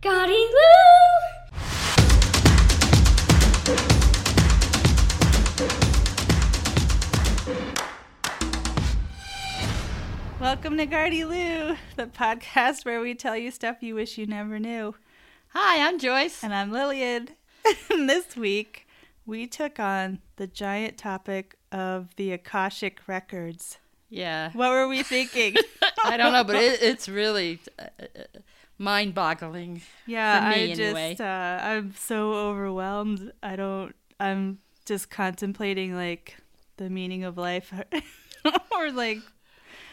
Gotti Lou! Welcome to Gardyloo, the podcast where we tell you stuff you wish you never knew. Hi, I'm Joyce. And I'm Lillian. and this week, we took on the giant topic of the Akashic Records. Yeah. What were we thinking? I don't know, but it, it's really uh, uh, mind boggling. Yeah, I just, anyway. uh, I'm so overwhelmed. I don't, I'm just contemplating like the meaning of life or like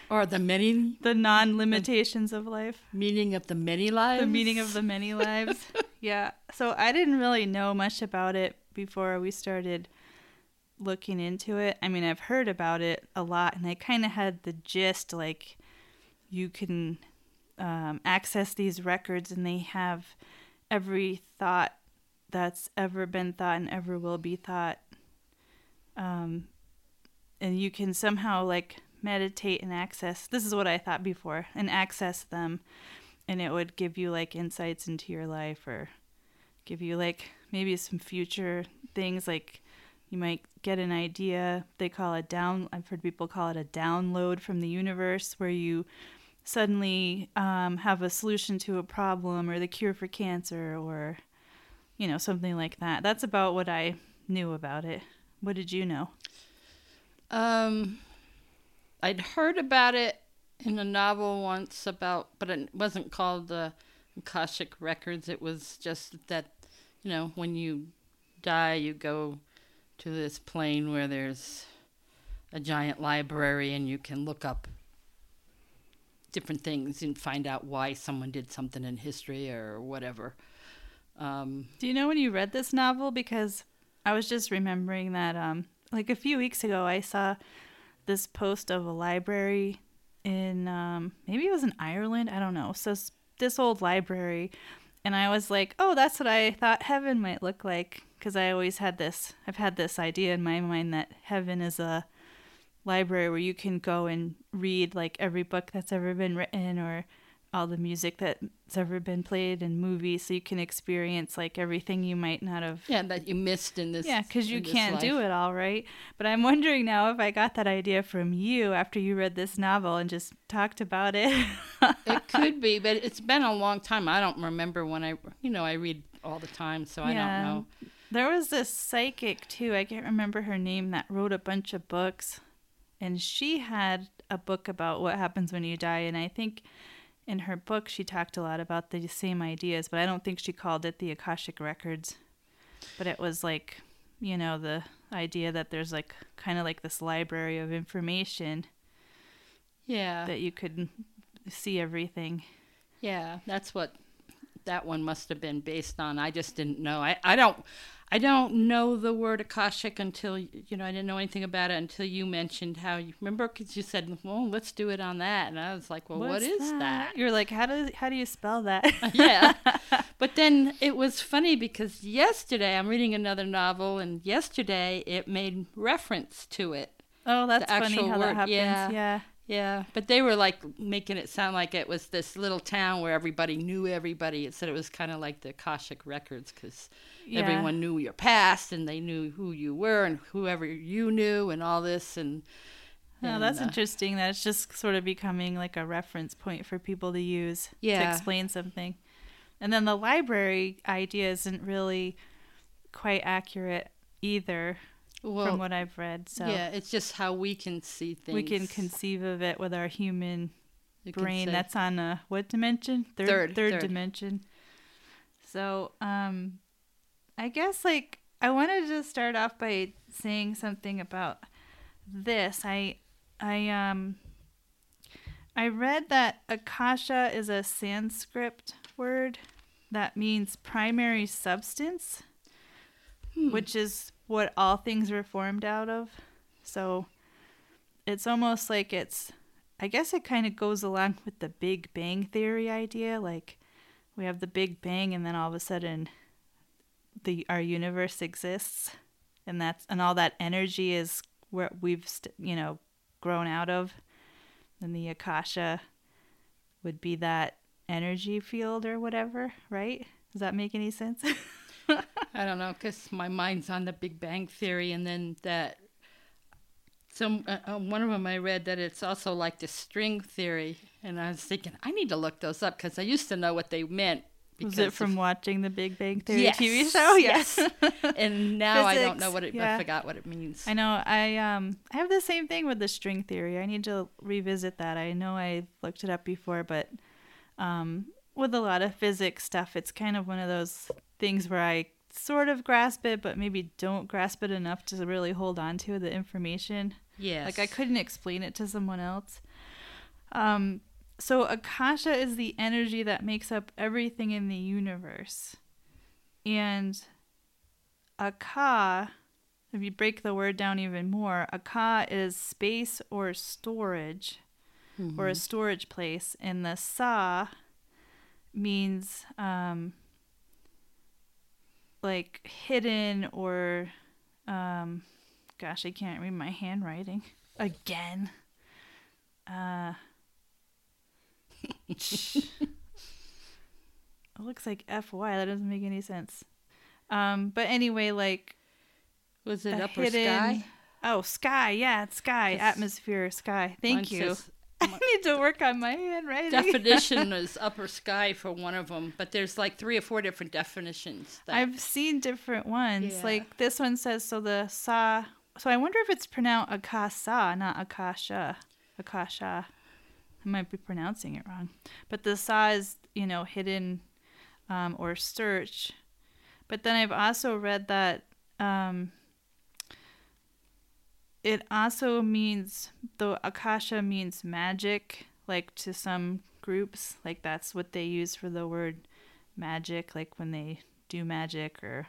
Or the many the non limitations of life. meaning of the many lives. the meaning of the many lives. yeah. So I didn't really know much about it before we started looking into it. I mean, I've heard about it a lot and I kind of had the gist like you can um, access these records and they have every thought that's ever been thought and ever will be thought. Um, and you can somehow like meditate and access this is what I thought before and access them and it would give you like insights into your life or give you like maybe some future things like you might get an idea they call it down i've heard people call it a download from the universe where you suddenly um, have a solution to a problem or the cure for cancer or you know something like that. That's about what i knew about it. What did you know? Um, I'd heard about it in a novel once about, but it wasn't called the Akashic Records. It was just that, you know, when you die, you go to this plane where there's a giant library and you can look up different things and find out why someone did something in history or whatever. Um, Do you know when you read this novel? Because I was just remembering that, um, like a few weeks ago, I saw this post of a library in, um, maybe it was in Ireland. I don't know. So this old library, and I was like, oh, that's what I thought heaven might look like. Because I always had this, I've had this idea in my mind that heaven is a library where you can go and read like every book that's ever been written or all the music that's ever been played and movies so you can experience like everything you might not have yeah, that you missed in this. yeah because you can't do it all right but i'm wondering now if i got that idea from you after you read this novel and just talked about it it could be, but it's been a long time. I don't remember when I, you know, I read all the time, so I Yeah. don't know. There was this psychic too. I can't remember her name that wrote a bunch of books, and she had a book about what happens when you die. And I think in her book she talked a lot about the same ideas, but I don't think she called it the Akashic Records. But it was like, you know, the idea that there's like kind of like this library of information Yeah, that you could see everything. yeah, that's what that one must have been based on. I just didn't know. I, I don't, I don't know the word akashic until you know. I didn't know anything about it until you mentioned how you remember because you said, "Well, let's do it on that," and I was like, "Well, What's what is that?" You're like, how do how do you spell that? yeah. But then it was funny because yesterday I'm reading another novel, and yesterday it made reference to it. Oh, that's funny how that happens. yeah. yeah. Yeah, but they were like making it sound like it was this little town where everybody knew everybody. It said it was kind of like the Akashic Records because Yeah. everyone knew your past and they knew who you were and whoever you knew and all this. And, No, and, that's uh, interesting. That it's just sort of becoming like a reference point for people to use to explain something. And then the library idea isn't really quite accurate either well, from what I've read. So yeah, it's just how we can see things. we can conceive of it with our human You brain that's on a what dimension? Third Third, third third. dimension. So, um I guess like I wanted to start off by saying something about this. I I um I read that akasha is a Sanskrit word that means primary substance, Hmm. which is what all things were formed out of. So it's almost like it's I guess it kind of goes along with the Big Bang theory idea like we have the Big Bang and then all of a sudden the our universe exists and that's and all that energy is where we've you know grown out of and the akasha would be that energy field or whatever, right? Does that make any sense? I don't know, because my mind's on the Big Bang Theory, and then that some uh, uh, one of them I read that it's also like the string theory, and I was thinking I need to look those up because I used to know what they meant. Was it from of- watching the Big Bang Theory Yes, TV show? yes. and now I don't know what it. yeah. I forgot what it means. I know. I um I have the same thing with the string theory. I need to revisit that. I know I looked it up before, but um with a lot of physics stuff, it's kind of one of those things where I sort of grasp it, but maybe don't grasp it enough to really hold on to the information. yes. Like I couldn't explain it to someone else. Um so akasha is the energy that makes up everything in the universe. And aka if you break the word down even more, aka is space or storage or a storage place and the sa means um like hidden or um gosh, I can't read my handwriting again. Uh it looks like FY. That doesn't make any sense. Um, but anyway, like Was it upper hidden- sky? Oh, sky. Yeah, it's sky. Atmosphere, sky. Thank Mine you. says- I need to work on my handwriting. definition is upper sky for one of them, but there's like three or four different definitions. That, I've seen different ones. Yeah. Like this one says so the sa. So I wonder if it's pronounced akasa, not akasha. Akasha. I might be pronouncing it wrong. But the sa is, you know, hidden um, or search. But then I've also read that um, it also means the akasha means magic, like to some groups. Like that's what they use for the word magic, like when they do magic or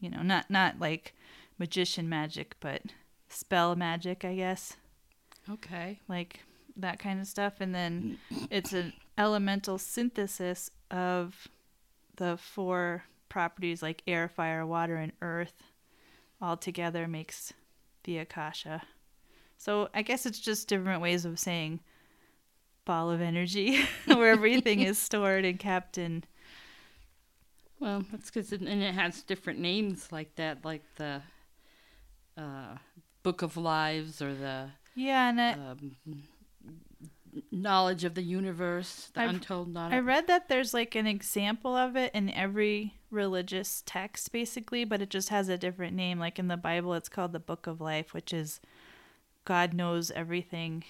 you know, not not like magician magic, but spell magic, I guess okay. like that kind of stuff and then it's an elemental synthesis of the four properties like air fire water and earth all together makes the akasha so i guess it's just different ways of saying ball of energy where everything is stored and kept and Well, that's because it, and it has different names like that, like the uh, Book of Lives or the yeah and I, um, knowledge of the universe, the I've- untold knowledge. I read that there's like an example of it in every religious text, basically, but it just has a different name. Like in the Bible, it's called the Book of Life, which is God knows everything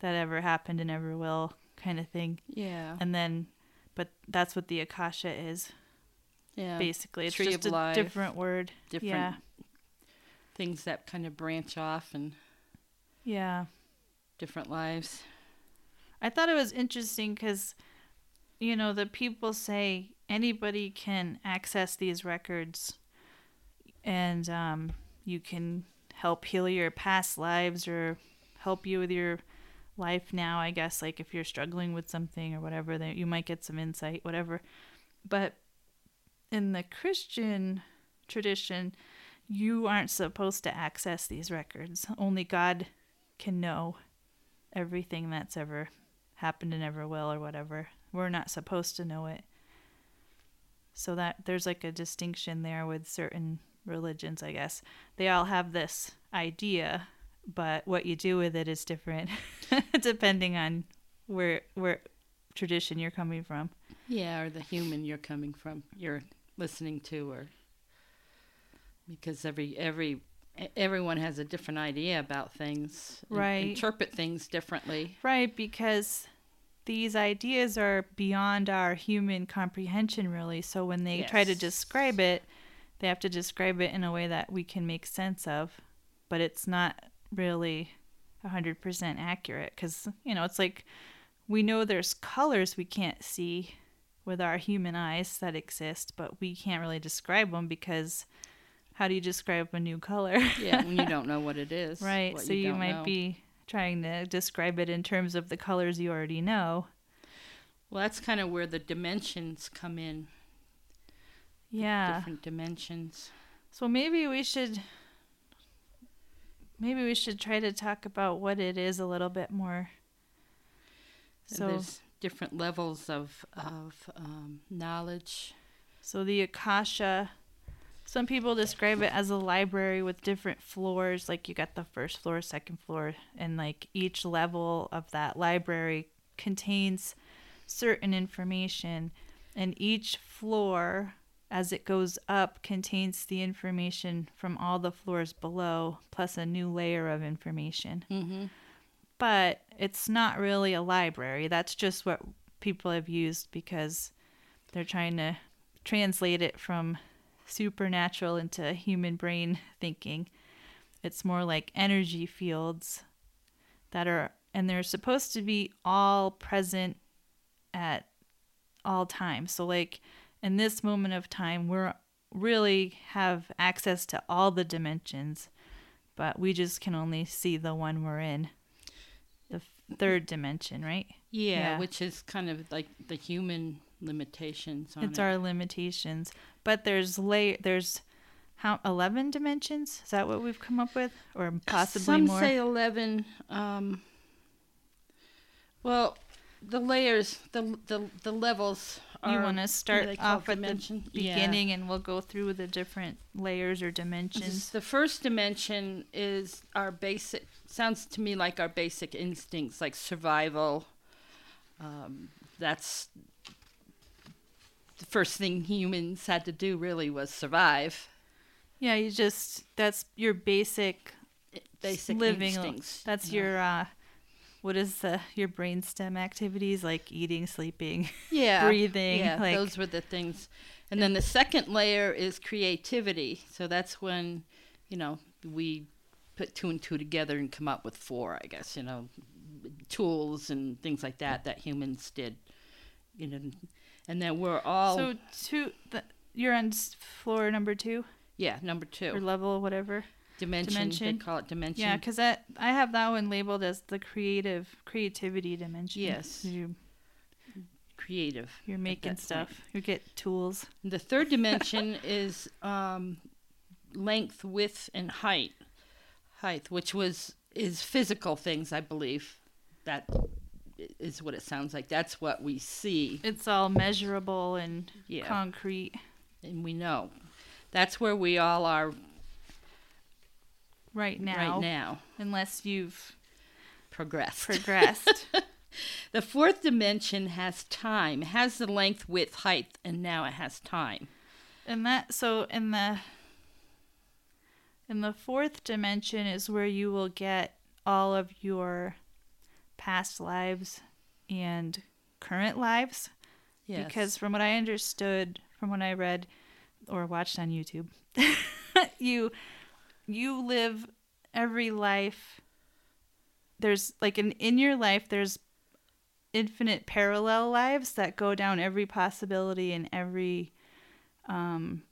that ever happened and ever will, kind of thing. yeah, And then, but that's what the Akasha is, yeah. basically. It's Tree just a life, different word. different Yeah. things that kind of branch off and Yeah. different lives. I thought it was interesting because, you know, the people say anybody can access these records and um, you can help heal your past lives or help you with your life now, I guess. Like if you're struggling with something or whatever, then you might get some insight, whatever. But in the Christian tradition, you aren't supposed to access these records. Only God can know everything that's ever happened and ever will or whatever. We're not supposed to know it. So that there's like a distinction there with certain religions, I guess. They all have this idea, but what you do with it is different depending on where where tradition you're coming from. Yeah, or the human you're coming from, you're listening to, or because every every everyone has a different idea about things, Right. Interpret things differently. Right, because these ideas are beyond our human comprehension, really. So when they try to describe it, they have to describe it in a way that we can make sense of. But it's not really 100% accurate because, you know, it's like we know there's colors we can't see with our human eyes that exist, but we can't really describe them because how do you describe a new color? Yeah, when you don't know what it is. Right. So you, don't might know. be trying to describe it in terms of the colors you already know. Well, that's kind of where the dimensions come in. Yeah. Different dimensions. So maybe we should maybe we should try to talk about what it is a little bit more. And So there's different levels of of um, knowledge. So the Akasha, some people describe it as a library with different floors. Like you got the first floor, second floor, and like each level of that library contains certain information, and each floor, as it goes up, contains the information from all the floors below, plus a new layer of information. Mm-hmm. But it's not really a library. That's just what people have used because they're trying to translate it from supernatural into human brain thinking. It's more like energy fields that are, and they're supposed to be all present at all times. So, like in this moment of time, we're really have access to all the dimensions, but we just can only see the one we're in, the third dimension, right? Yeah, Yeah. which is kind of like the human limitations on it's it. our limitations but there's lay there's how 11 dimensions is that what we've come up with or possibly Some more say eleven. Um, well, the layers, the the the levels. you want to start off at dimension? the Yeah. beginning and we'll go through the different layers or dimensions The first dimension is our basic. Sounds to me like our basic instincts, like survival. Um, that's the first thing humans had to do. Really, was survive. yeah you just that's your basic Basic living instincts. that's know. your uh what is the your brainstem activities like eating sleeping yeah, breathing, Yeah, like- those were the things. And then the second layer is creativity. So that's when, you know, we put two and two together and come up with four. I guess you know, tools and things like that that humans did. You know, and then we're all so two the, you're on floor number two yeah number or two level whatever dimension, dimension. They call it dimension. Yeah, because I I have that one labeled as the creative creativity dimension. Yes. you creative. you're making stuff. point. You get tools. The third dimension is um, length, width, and height. Height, which was is physical things, I believe. That is what it sounds like. That's what we see It's all measurable and Yeah. concrete and we know. That's where we all are right now, right now. unless you've Progressed. progressed. the fourth dimension has time. It has the length, width, height, and now it has time. and that so in the in the fourth dimension is where you will get all of your past lives and current lives. Yes. Because from what I understood, from what I read or watched on YouTube, you you live every life. There's like in in your life, there's infinite parallel lives that go down every possibility and every um,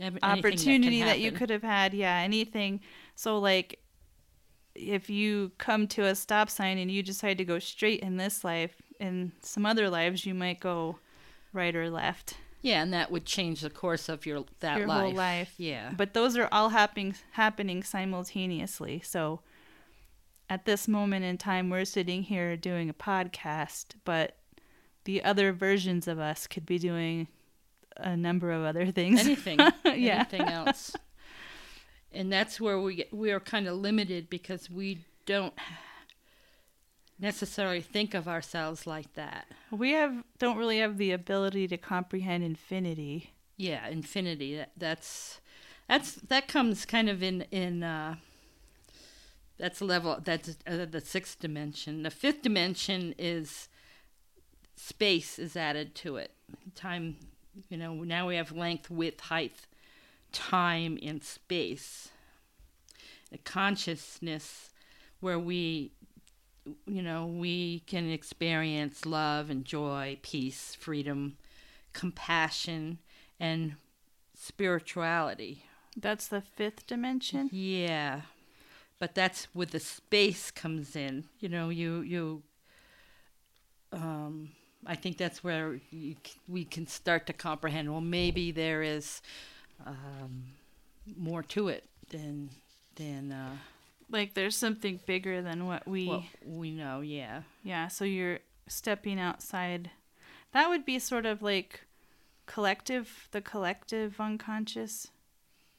Ev- anything that opportunity that, you could have had. Yeah, anything. So like if you come to a stop sign and you decide to go straight in this life, in some other lives you might go right or left. Yeah, and that would change the course of your that Your life. whole life. Yeah. But those are all happening happening simultaneously. So at this moment in time we're sitting here doing a podcast, but the other versions of us could be doing a number of other things. anything Yeah. anything else and that's where we get, we are kind of limited because we don't necessarily think of ourselves like that. We have don't really have the ability to comprehend infinity. yeah infinity that, that's that's that comes kind of in in uh that's level that's uh, the sixth dimension. The fifth dimension is space is added to it. Time you know now we have length width height time and space a consciousness where we you know we can experience love and joy peace freedom compassion and spirituality. That's the fifth dimension. yeah but that's where the space comes in. You know you you um i think that's where you, we can start to comprehend. Well maybe there is um more to it than than uh Like there's something bigger than what we what we know yeah Yeah, so you're stepping outside. That would be sort of like collective, the collective unconscious,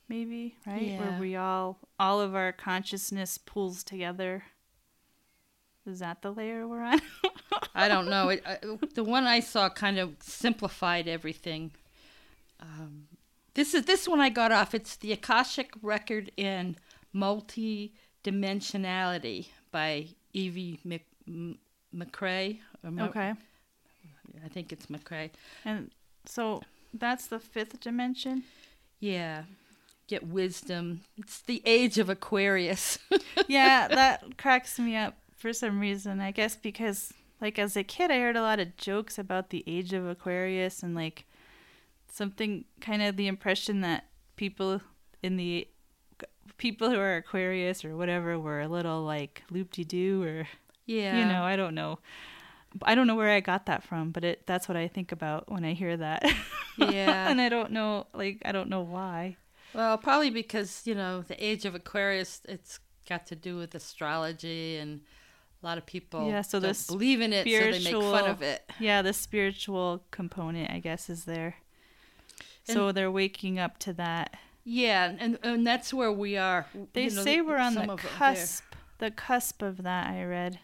maybe, right? Where we all, all of our consciousness pulls together. Is that the layer we're on? I don't know. It, I, the one I saw kind of simplified everything. Um, this is this one I got off. It's the Akashic Record in Multi-Dimensionality by Evie Mc, M- McCrae. Mo- okay. I think it's McCrae. And so that's the fifth dimension. Yeah. Get wisdom. It's the age of Aquarius. yeah, that cracks me up for some reason. I guess because like as a kid I heard a lot of jokes about the age of Aquarius and like something kind of the impression that people in the people who are Aquarius or whatever were a little like loop-de-doo or yeah. you know, I don't know. I don't know where I got that from, but it that's what I think about when I hear that. Yeah. and I don't know like I don't know why. Well, probably because, you know, the age of Aquarius, it's got to do with astrology and a lot of people Yeah, so don't this believe in it, so they make fun of it. Yeah, the spiritual component, I guess, is there. So they're waking up to that. Yeah, and and that's where we are. They you know, say we're on the of it there. cusp, the cusp of that. I read.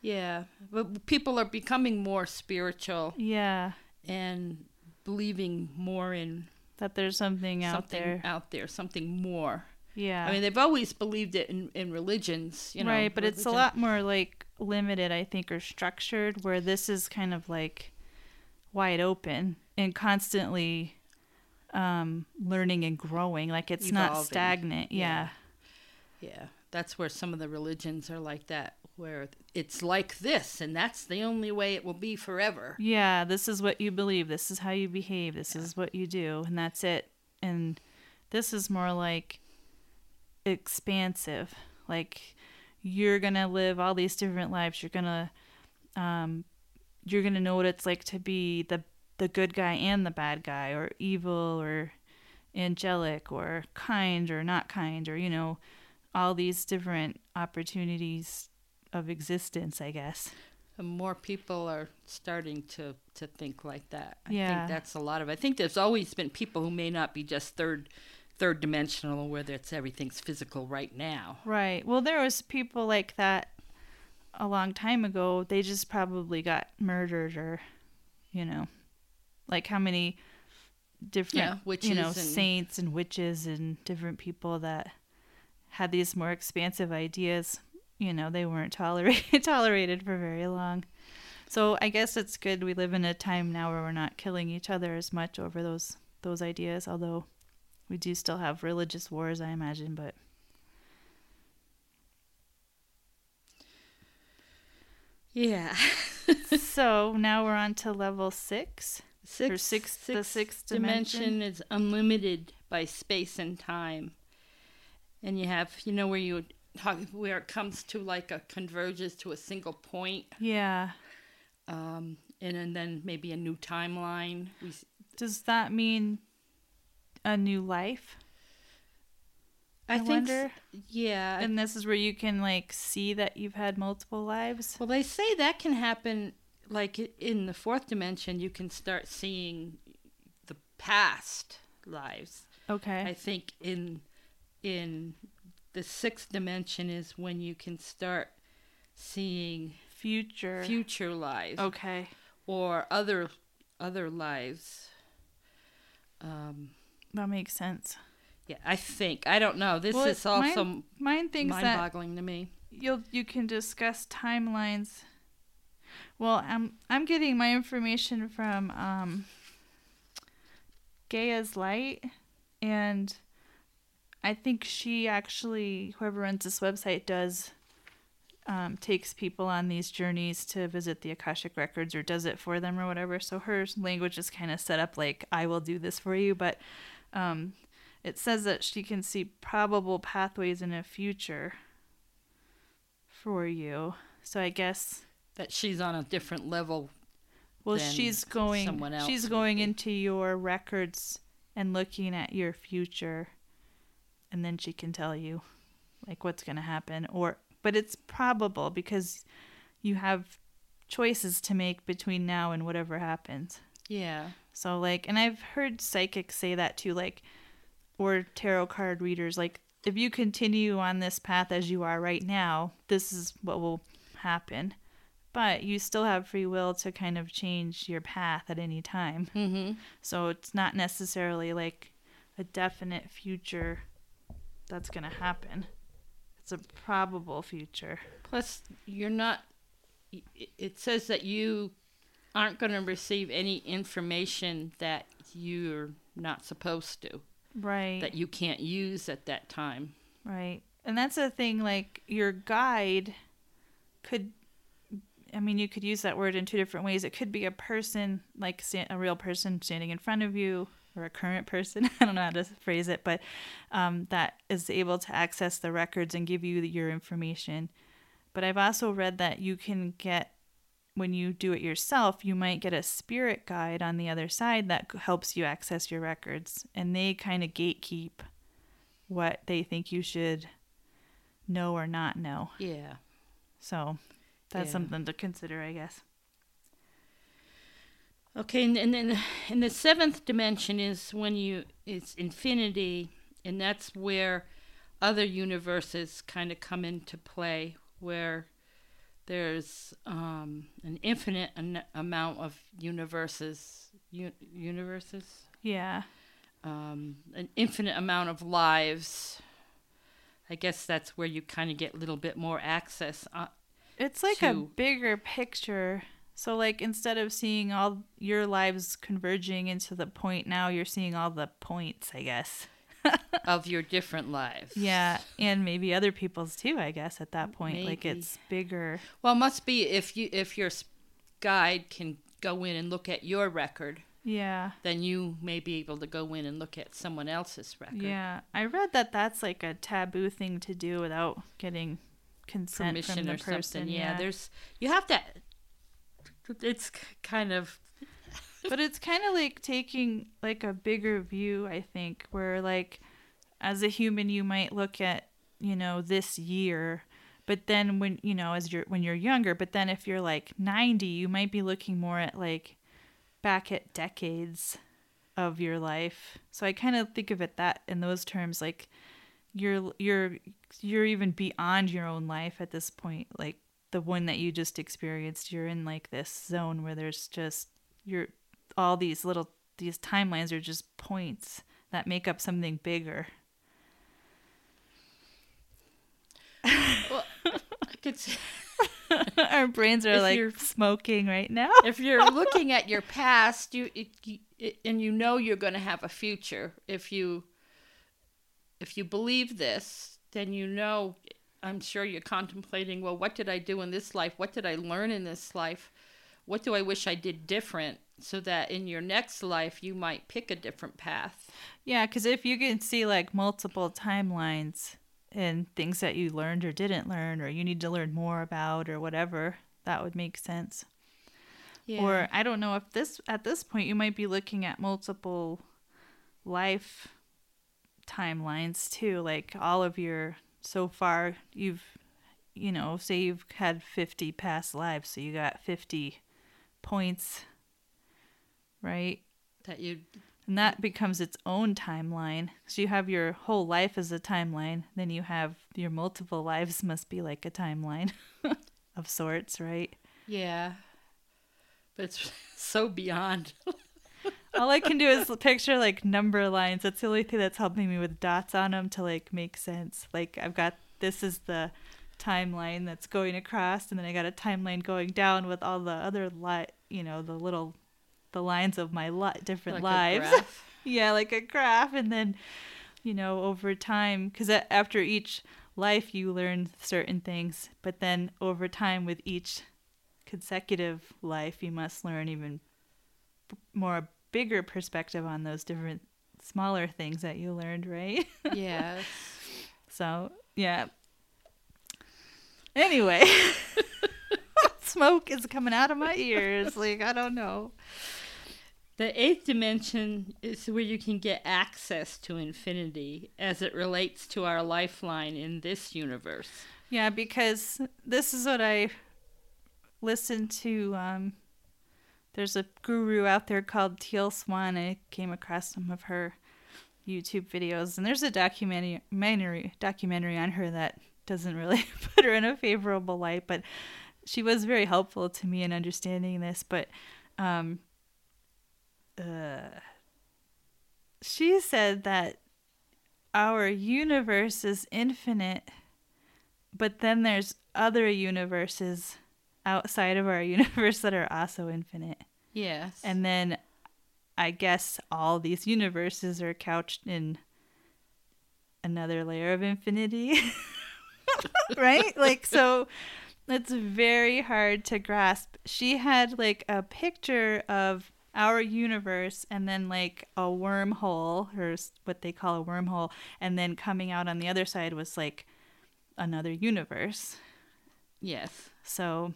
Yeah, but people are becoming more spiritual Yeah, and believing more in that there's something out something there. out there, something more. Yeah, I mean, they've always believed it in, in religions, you know. right, but it's a lot more like limited, I think, or structured. Where this is kind of like wide open and constantly um, learning and growing. Like it's not stagnant. Yeah. Yeah, that's where some of the religions are like that, where it's like this, and that's the only way it will be forever. Yeah, this is what you believe. This is how you behave. This is what you do, and that's it. And this is more like expansive. Like you're gonna live all these different lives. You're gonna, um, you're gonna know what it's like to be the the good guy and the bad guy, or evil, or angelic, or kind, or not kind, or you know, all these different opportunities of existence. I guess. And more people are starting to, to think like that. I Yeah. think that's a lot of. I think there's always been people who may not be just third third dimensional, whether it's everything's physical right now. Right. Well, there was people like that a long time ago. They just probably got murdered or, you know, like how many different, Yeah, you know, and- saints and witches and different people that had these more expansive ideas. You know, they weren't tolerated tolerated for very long. So I guess it's good we live in a time now where we're not killing each other as much over those those ideas, although we do still have religious wars, I imagine, but Yeah. so now we're on to level six. Six, Or six- the sixth dimension? dimension is unlimited by space and time, and you have you know where you how, where it comes to like a converges to a single point, Yeah. um, and, and then maybe a new timeline. We Does that mean a new life? I, think wonder. yeah. And this is where you can like see that you've had multiple lives. well, they say that can happen. Like in the fourth dimension, you can start seeing the past lives. Okay. I think in in the sixth dimension is when you can start seeing Future. future lives Okay. or other other lives. Um, That makes sense. yeah, I think I don't know. This Well, is also mine, mine thinks that mind-boggling to me. you'll you can discuss timelines. Well, I'm I'm getting my information from um Gaia's Light and I think she actually whoever runs this website does um, takes people on these journeys to visit the Akashic records or does it for them or whatever. So her language is kind of set up like I will do this for you, but um, it says that she can see probable pathways in a future for you. So I guess That she's on a different level. well she's going someone else she's going be. into your records and looking at your future and then she can tell you like what's going to happen or but it's probable because you have choices to make between now and whatever happens. Yeah. So like and I've heard psychics say that too like or tarot card readers like if you continue on this path as you are right now, this is what will happen. But you still have free will to kind of change your path at any time. Mm-hmm. So it's not necessarily like a definite future that's going to happen. It's a probable future. Plus, you're not. it- says that you aren't going to receive any information that you're not supposed to, Right. that you can't use at that time. Right. And that's the thing, like, your guide could, I mean, you could use that word in two different ways. It could be a person, like a real person standing in front of you, or a current person. I don't know how to phrase it, but um, that is able to access the records and give you your information. But I've also read that you can get, when you do it yourself, you might get a spirit guide on the other side that helps you access your records. And they kind of gatekeep what they think you should know or not know. Yeah. So that's Yeah. something to consider, I guess. Okay, and, and then and the seventh dimension is when you it's infinity, and that's where other universes kind of come into play, where there's um, an infinite an- amount of universes, u- universes, Yeah. um, an infinite amount of lives. I guess that's where you kind of get a little bit more access. It's like a bigger picture. So like instead of seeing all your lives converging into the point now you're seeing all the points, I guess. of your different lives. Yeah, and maybe other people's too, I guess at that point. Like it's bigger. Well, it must be if you if your guide can go in and look at your record, Yeah. then you may be able to go in and look at someone else's record. Yeah. I read that that's like a taboo thing to do without getting consent Permission from the or person. something. Yeah. there's you have to. It's kind of but it's kind of like taking like a bigger view i think where like as a human you might look at you know this year but then when you know as you're when you're younger but then if you're like 90 you might be looking more at like back at decades of your life so i kind of think of it that in those terms like you're you're you're even beyond your own life at this point like the one that you just experienced you're in like this zone where there's just you're all these little these timelines are just points that make up something bigger well. I could say, our brains are If like you're- smoking right now if you're looking at your past, you, it, you and you know you're going to have a future. If you if you believe this, then you know. I'm sure you're contemplating. Well, what did I do in this life? What did I learn in this life? What do I wish I did different? So that in your next life you might pick a different path. yeah because if you can see like multiple timelines and things that you learned or didn't learn or you need to learn more about or whatever that would make sense Yeah. Or I don't know if this at this point you might be looking at multiple life timelines too, like all of your so far you've you know, say you've had 50 past lives, so you got 50 points, right? that you And that becomes its own timeline. So you have your whole life as a timeline, then you have your multiple lives must be like a timeline of sorts, right? yeah. But it's so beyond. All I can do is picture like number lines. That's the only thing that's helping me with dots on them to like make sense. Like I've got this is the timeline that's going across, and then I got a timeline going down with all the other li you know, the little the lines of my li- different like lives. yeah, like a graph, and then you know over time, because after each life you learn certain things, but then over time with each consecutive life you must learn even more bigger perspective on those different smaller things that you learned, right? yes. so, yeah. Anyway, smoke is coming out of my ears. Like, I don't know. The eighth dimension is where you can get access to infinity as it relates to our lifeline in this universe. Yeah, because this is what I listened to um there's a guru out there called Teal Swan. I came across some of her YouTube videos and there's a documentary documentary on her that doesn't really put her in a favorable light, but she was very helpful to me in understanding this, but um uh she said that our universe is infinite, but then there's other universes outside of our universe that are also infinite. Yes. And then I guess all these universes are couched in another layer of infinity. right? Like, so it's very hard to grasp. She had like a picture of our universe and then like a wormhole or what they call a wormhole and then coming out on the other side was like another universe yes. so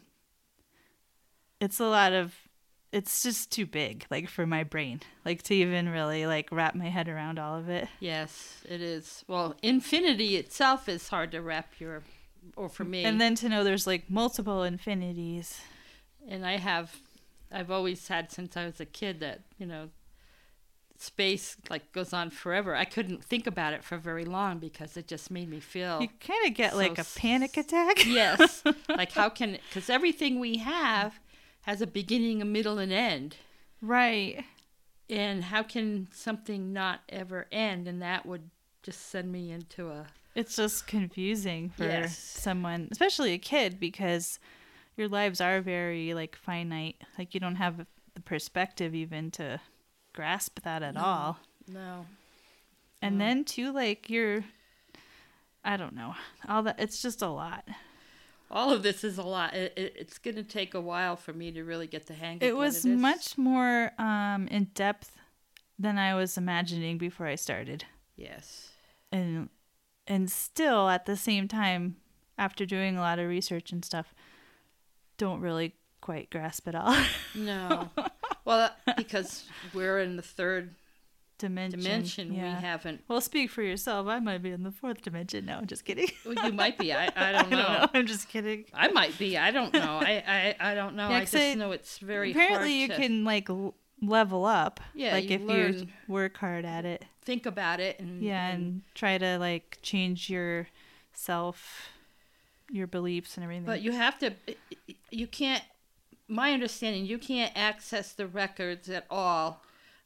it's a lot of it's just too big like for my brain like to even really like wrap my head around all of it Yes, it is. Well, infinity itself is hard to wrap your, or for me. and then to know there's like multiple infinities and I have, I've always had since I was a kid that you know, space like goes on forever. I couldn't think about it for very long because it just made me feel. you kind of get so like a panic attack yes, like how can? Because everything we have has a beginning, a middle, and end. right And how can something not ever end? And that would just send me into a it's just confusing for Yes. someone especially a kid because your lives are very like finite like you don't have the perspective even to grasp that at all no. and then too like you're i don't know all that it's just a lot All of this is a lot. It, it, it's going to take a while for me to really get the hang of it It was much more um in depth than i was imagining before i started Yes. and and still at the same time after doing a lot of research and stuff don't really quite grasp it all No. well, because we're in the third dimension dimension, yeah. we haven't. well speak for yourself i might be in the fourth dimension no i'm just kidding Well, you might be. I, I i don't don't know. know i'm just kidding I might be. I don't know. I, I, I don't know. Yeah, I just I- know it's very apparently you to can like level up Yeah, like you if you work hard at it think about it and yeah and and try to like change your self your beliefs and everything But you have to. You can't. My understanding, you can't access the records at all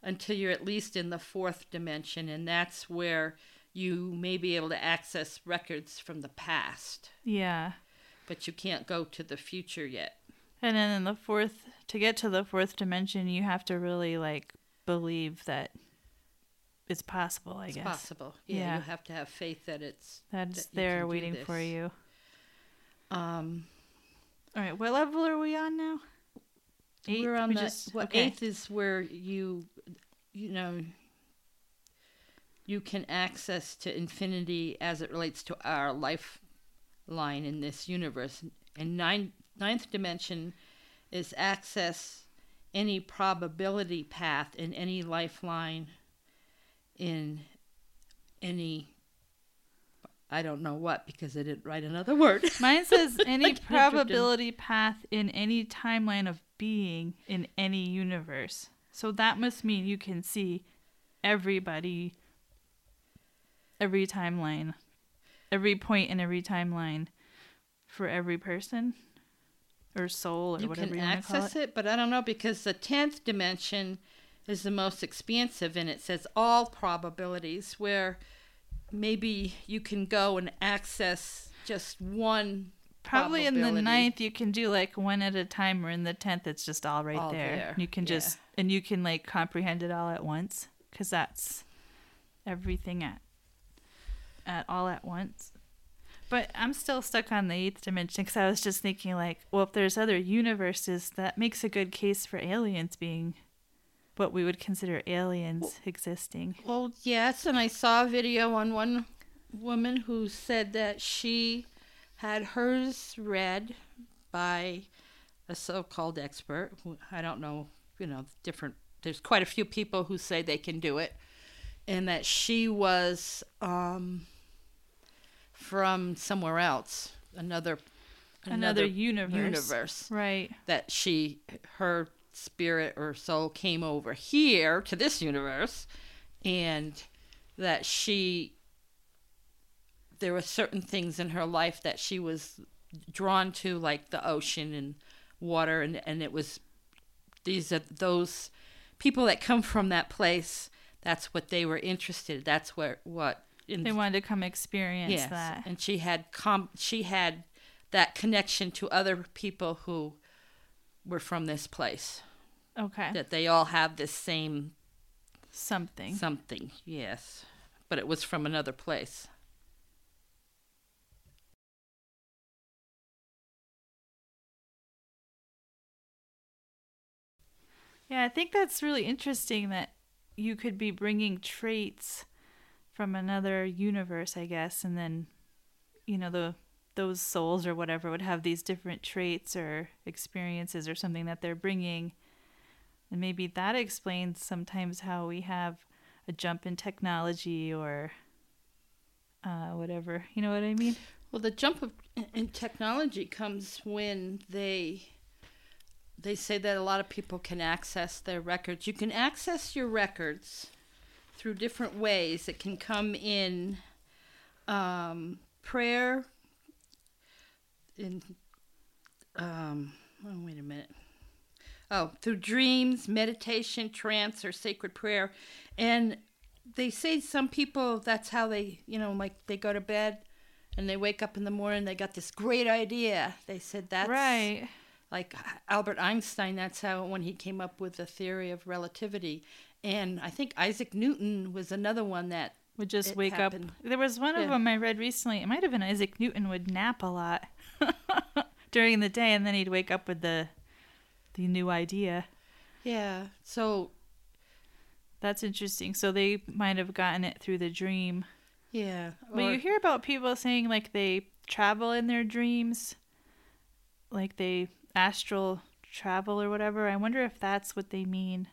until you're at least in the fourth dimension, and that's where you may be able to access records from the past, yeah but you can't go to the future yet. and then in the fourth to get to the fourth dimension you have to really like believe that it's possible i It's guess possible. Yeah, Yeah. you have to have faith that it's. that's that there waiting for you Um, all right what level are we on now Eighth? we're on We the just- well, okay. eighth is where you, you know, you can access to infinity as it relates to our lifeline in this universe. And nine, ninth dimension is access any probability path in any lifeline in any I don't know what because I didn't write another word. Mine says any probability path in any timeline of being in any universe. So that must mean you can see everybody, every timeline, every point in every timeline for every person or soul or you whatever can you want to call access it. it. but I don't know because the tenth dimension is the most expansive, and it says all probabilities, where maybe you can go and access just one. Probably in the ninth, you can do like one at a time, or in the tenth, it's just all right All there. there, You can yeah. just and you can like comprehend it all at once because that's everything at at all at once. But I'm still stuck on the eighth dimension because I was just thinking like, well, if there's other universes, that makes a good case for aliens being what we would consider aliens existing. Well, yes, and I saw a video on one woman who said that she had hers read by a so-called expert. Who, I don't know, you know, different. There's quite a few people who say they can do it, and that she was um, from somewhere else, another Another universe. universe Right. that she her spirit or soul came over here to this universe and that she there were certain things in her life that she was drawn to like the ocean and water and and it was these are those people that come from that place that's what they were interested that's where what in They wanted to come experience yes that. and she had com she had that connection to other people who were from this place Okay. that they all have this same Something. something yes but it was from another place Yeah, I think that's really interesting that you could be bringing traits from another universe, I guess, and then you know the those souls or whatever would have these different traits or experiences or something that they're bringing. And maybe that explains sometimes how we have a jump in technology or uh, whatever. You know what I mean? well the jump of, in technology comes when they they say that a lot of people can access their records. You can access your records through different ways. It can come in um, prayer in um, oh wait a minute. Oh through dreams meditation trance or sacred prayer. And they say some people that's how they you know like they go to bed and they wake up in the morning they got this great idea. They said that's right. Like Albert Einstein, that's how when he came up with the theory of relativity. And I think Isaac Newton was another one that Would just wake happened. up. There was one of them I read recently. It might have been Isaac Newton would nap a lot during the day, and then he'd wake up with the the new idea. yeah. So That's interesting. So they might have gotten it through the dream. yeah, But or- you hear about people saying like they travel in their dreams, like they astral travel or whatever. I wonder if that's what they mean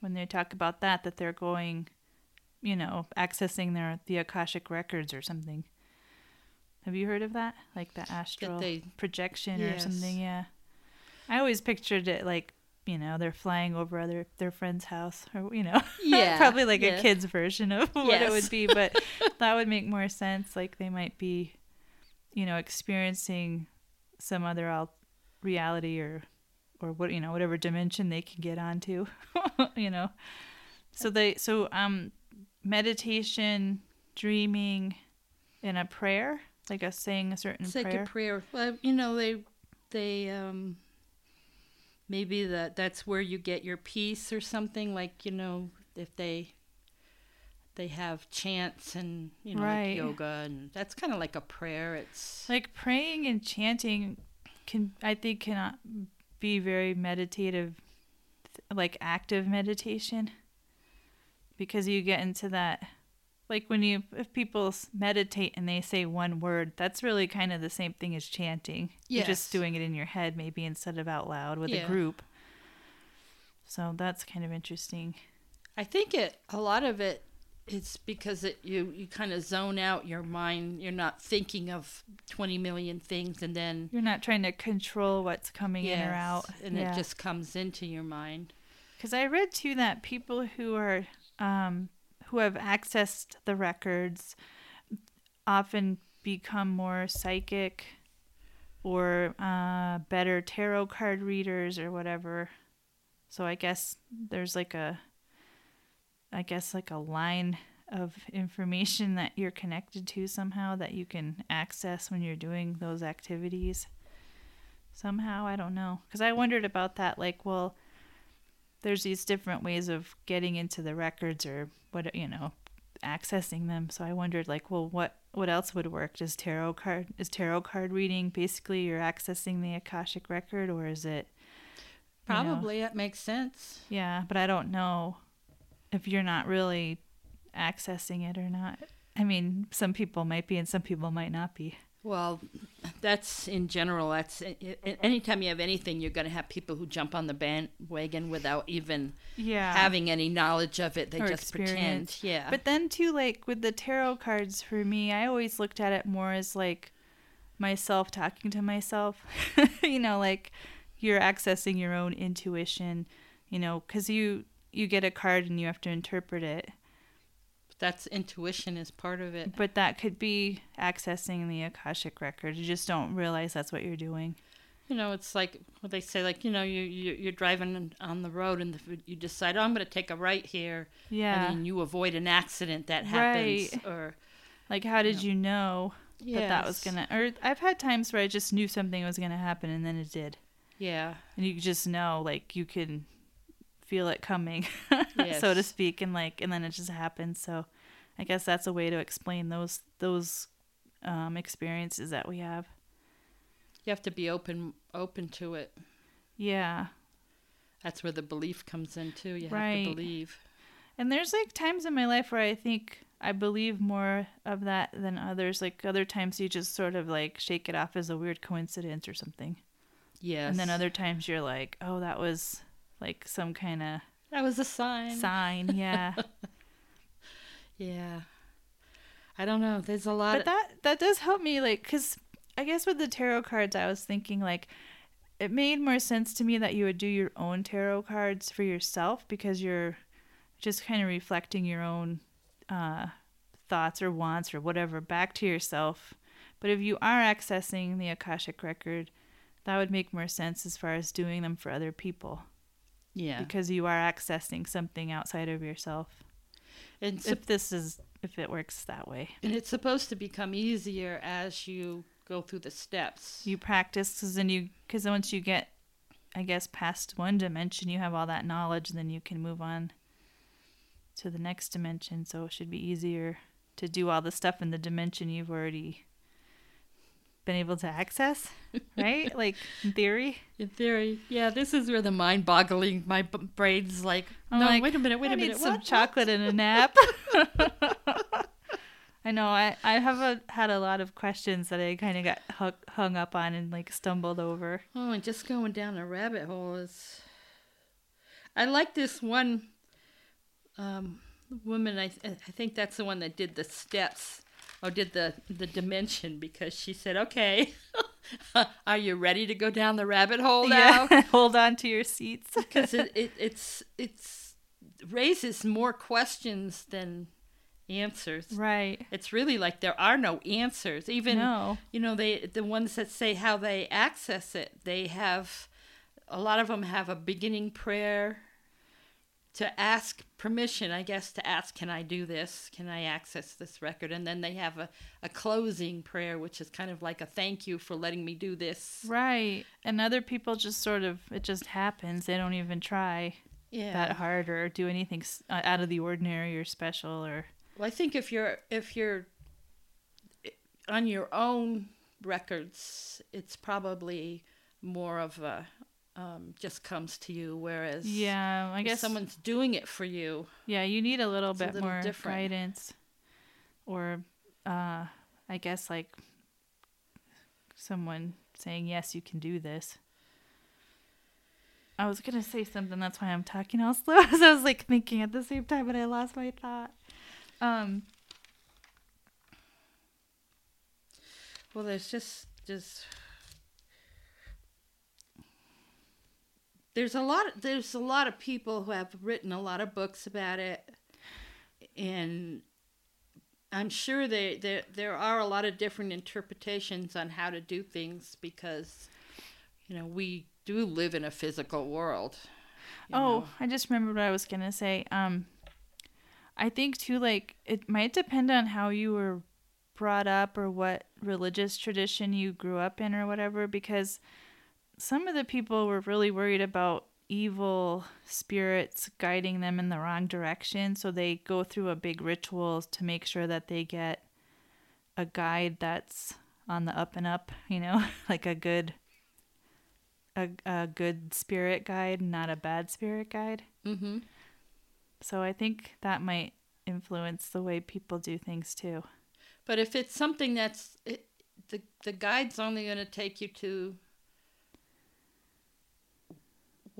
when they talk about that. That they're going, you know, accessing their the akashic records or something. Have you heard of that? Like the astral they- projection or something? Yeah. I always pictured it like you know they're flying over other their friend's house or you know Yeah, probably like yeah. a kid's version of what it would be but that would make more sense like they might be you know experiencing some other al- reality or or what you know whatever dimension they can get onto you know so they so um meditation dreaming and a prayer like a saying a certain sacred prayer prayer. Well, you know they they um maybe that that's where you get your peace or something like you know if they they have chants and you know Right. like yoga and that's kind of like a prayer it's like praying and chanting can i think cannot uh, be very meditative like active meditation. Because you get into that like when you if people meditate and they say one word that's really kind of the same thing as chanting. You're just doing it in your head maybe instead of out loud with a group. So that's kind of interesting. I think it a lot of it is because it you you kind of zone out your mind. You're not thinking of 20 million things and then you're not trying to control what's coming in or out and Yeah. it just comes into your mind. Because I read too that people who are um, who have accessed the records often become more psychic or uh, better tarot card readers or whatever. So I guess there's like a, I guess like a line of information that you're connected to somehow that you can access when you're doing those activities. Somehow I don't know because I wondered about that. Like, well, there's these different ways of getting into the records or what you know accessing them so i wondered like well what what else would work does tarot card is tarot card reading basically you're accessing the akashic record or is it you know- Probably that makes sense. yeah but i don't know if you're not really accessing it or not i mean some people might be and some people might not be Well, that's in general. That's anytime you have anything, you're going to have people who jump on the bandwagon without even yeah having any knowledge of it. They Or just pretend. Yeah. But then too, like with the tarot cards, for me, I always looked at it more as like myself talking to myself. you know, like you're accessing your own intuition, you know, cuz you you get a card and you have to interpret it. That's intuition is part of it. But that could be accessing the Akashic record. You just don't realize that's what you're doing. You know, it's like what they say, like you know, you, you you're driving on the road and the, you decide, oh, I'm going to take a right here, Yeah. and then you avoid an accident that happens, Right. or like how did you know that that was going to or I've had times where I just knew something was going to happen and then it did. yeah, And you just know like you can feel it coming, so to speak, and like and then it just happens. So I guess that's a way to explain those those um, experiences that we have. you have to be open open to it. Yeah. That's where the belief comes in too. You have to believe. And there's like times in my life where I think I believe more of that than others. Like other times you just sort of like shake it off as a weird coincidence or something. Yes. And then other times you're like, oh, that was like some kind of that was a sign. sign. Yeah. Yeah. I don't know. There's a lot. but that that does help me like cuz I guess with the tarot cards I was thinking like it made more sense to me that you would do your own tarot cards for yourself because you're just kind of reflecting your own uh, thoughts or wants or whatever back to yourself. But if you are accessing the Akashic record, that would make more sense as far as doing them for other people yeah. because you are accessing something outside of yourself. And, sup- If this is if it works that way. and it's supposed to become easier as you go through the steps. you practice because then you because once you get i guess past one dimension you have all that knowledge then you can move on to the next dimension so it should be easier to do all the stuff in the dimension you've already been able to access right like in theory In theory, yeah, this is where the mind-boggling. My b- brain's like, I'm no, like, wait a minute, wait I a need minute, some what? chocolate and a nap i know i i have a, had a lot of questions that i kind of got hung, hung up on and like stumbled over Oh, and just going down a rabbit hole is. I like this one um, woman. I th- I think that's the one that did the steps or did the the dimension because she said, "Okay, are you ready to go down the rabbit hole now?" yeah hold on to your seats Because it, it it's it's raises more questions than answers. Right. It's really like there are no answers. Even No. you know they the ones that say how they access it they have a lot of them have a beginning prayer to ask permission i guess to ask can i do this can i access this record and then they have a, a closing prayer which is kind of like a thank you for letting me do this Right. And other people just sort of, it just happens. They don't even try yeah that hard or do anything uh, out of the ordinary or special or. well i think if you're if you're on your own records it's probably more of a um, just comes to you whereas Yeah, I if guess. someone's doing it for you yeah, you need a little It's a bit little more different. guidance. Or, uh, I guess like someone saying, yes, you can do this. I was going to say something. That's why I'm talking all slow. As I was like thinking at the same time, but I lost my thought. Um, Well, there's just just there's a lot there's a lot of people who have written a lot of books about it, and I'm sure they, there there are a lot of different interpretations on how to do things because you know we do live in a physical world. Oh, know. I just remembered what I was gonna say. Um, I think too, like it might depend on how you were brought up or what religious tradition you grew up in or whatever. Because some of the people were really worried about evil spirits guiding them in the wrong direction, so they go through a big ritual to make sure that they get a guide that's on the up and up. You know, like a good. A, a good spirit guide, not a bad spirit guide. Mm-hmm. So I think that might influence the way people do things too. But if it's something that's it, the the guide's only going to take you to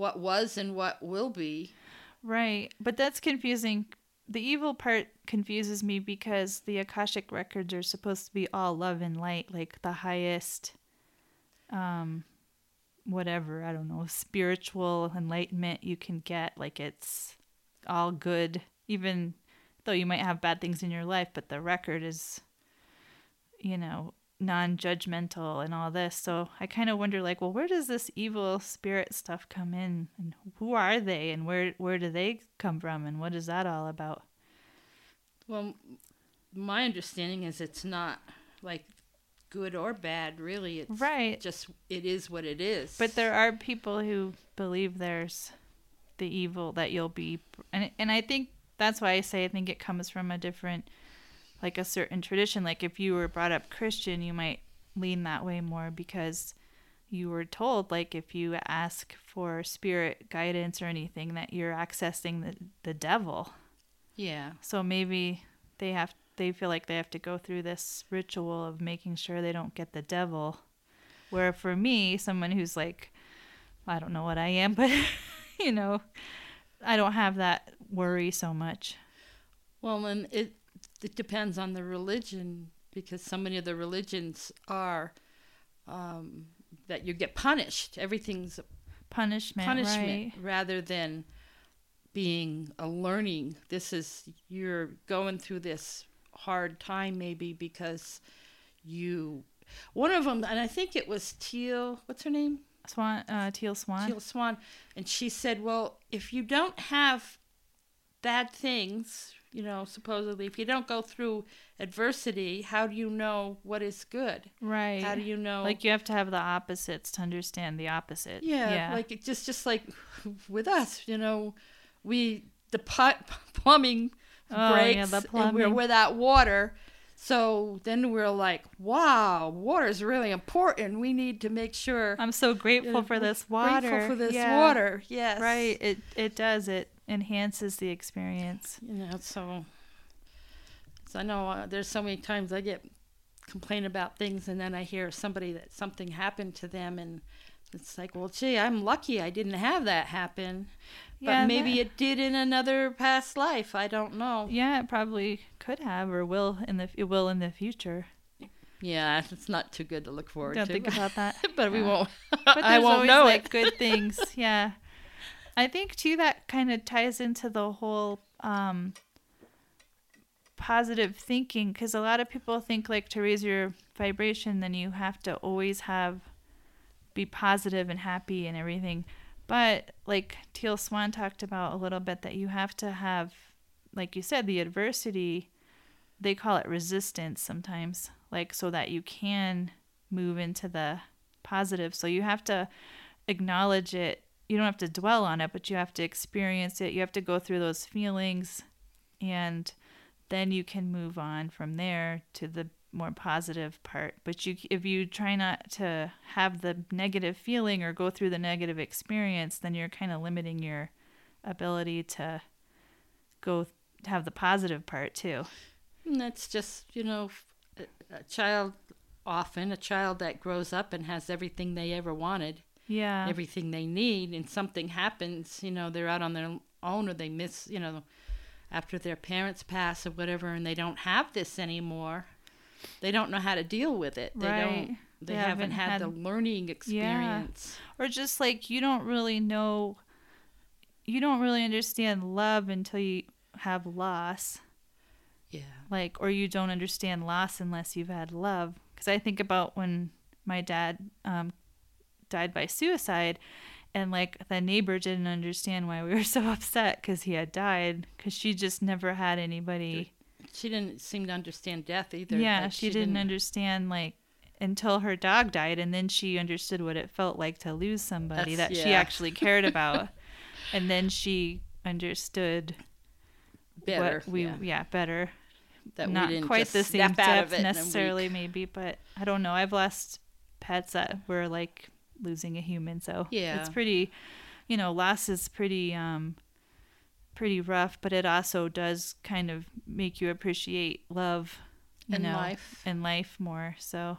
what was and what will be. Right. But that's confusing. The evil part confuses me because the Akashic records are supposed to be all love and light, like the highest um whatever, I don't know, spiritual enlightenment you can get. Like it's all good, even though you might have bad things in your life, but the record is you know, non-judgmental and all this. So I kind of wonder like, well, where does this evil spirit stuff come in and who are they and where where do they come from and what is that all about? Well, my understanding is it's not like good or bad, really. It's Right. just it is what it is. But there are people who believe there's the evil that you'll be and and I think that's why I say I think it comes from a different like a certain tradition like if you were brought up Christian you might lean that way more because you were told like if you ask for spirit guidance or anything that you're accessing the the devil yeah, so maybe they have they feel like they have to go through this ritual of making sure they don't get the devil. Where for me, someone who's like I don't know what I am, but you know, I don't have that worry so much. Well, and it it depends on the religion because so many of the religions are um, that you get punished. Everything's Punishment, punishment right? rather than being a learning. This is you're going through this hard time maybe because you one of them and I think it was Teal. What's her name? Swan, uh, teal swan. Teal Swan, and she said, "Well, if you don't have bad things, you know, supposedly, if you don't go through adversity, how do you know what is good? right. How do you know? like you have to have the opposites to understand the opposite. yeah, Yeah. like it just just like with us, you know, we the pot plumbing Oh, breaks, yeah, the and we're without water." So then we're like, wow, water is really important. We need to make sure I'm so grateful for this water. Grateful for this Yeah. water. Yes. Right. It it does. It enhances the experience. you know so so i know uh, there's so many times i get complain about things and then i hear somebody that something happened to them and it's like well gee i'm lucky i didn't have that happen but Yeah, maybe that- it did in another past life i don't know Yeah, it probably could have or will in the it will in the future. yeah it's not too good to look forward Don't to think about that. but we won't But i won't always know like it good things. Yeah. I think too that kind of ties into the whole um positive thinking because a lot of people think like to raise your vibration then you have to always have be positive and happy and everything. But like teal swan talked about a little bit that you have to have like you said the adversity they call it resistance sometimes like so that you can move into the positive. So you have to acknowledge it you don't have to dwell on it but you have to experience it. You have to go through those feelings and then you can move on from there to the more positive part. But you if you try not to have the negative feeling or go through the negative experience then you're kind of limiting your ability to go have the positive part too. And that's just, you know, a child, often a child that grows up and has everything they ever wanted, yeah everything they need, and something happens, you know, they're out on their own or they miss, you know, after their parents pass or whatever, and they don't have this anymore. They don't know how to deal with it. They Right. don't. They, They haven't, haven't had, had- the learning experience. or just like you don't really know you don't really understand love until you have loss Yeah. like or you don't understand loss unless you've had love because i think about when my dad um, died by suicide and like the neighbor didn't understand why we were so upset because he had died because she just never had anybody She didn't seem to understand death either. yeah Like, she, didn't, understand like until her dog died and then she understood what it felt like to lose somebody That's- that she actually cared about and then she understood better. what we yeah. yeah, better That not we didn't quite the same snap out of depth necessarily maybe but i don't know i've lost pets that were like losing a human so Yeah. it's pretty you know loss is pretty um pretty rough but it also does kind of make you appreciate love you And know life. and life more so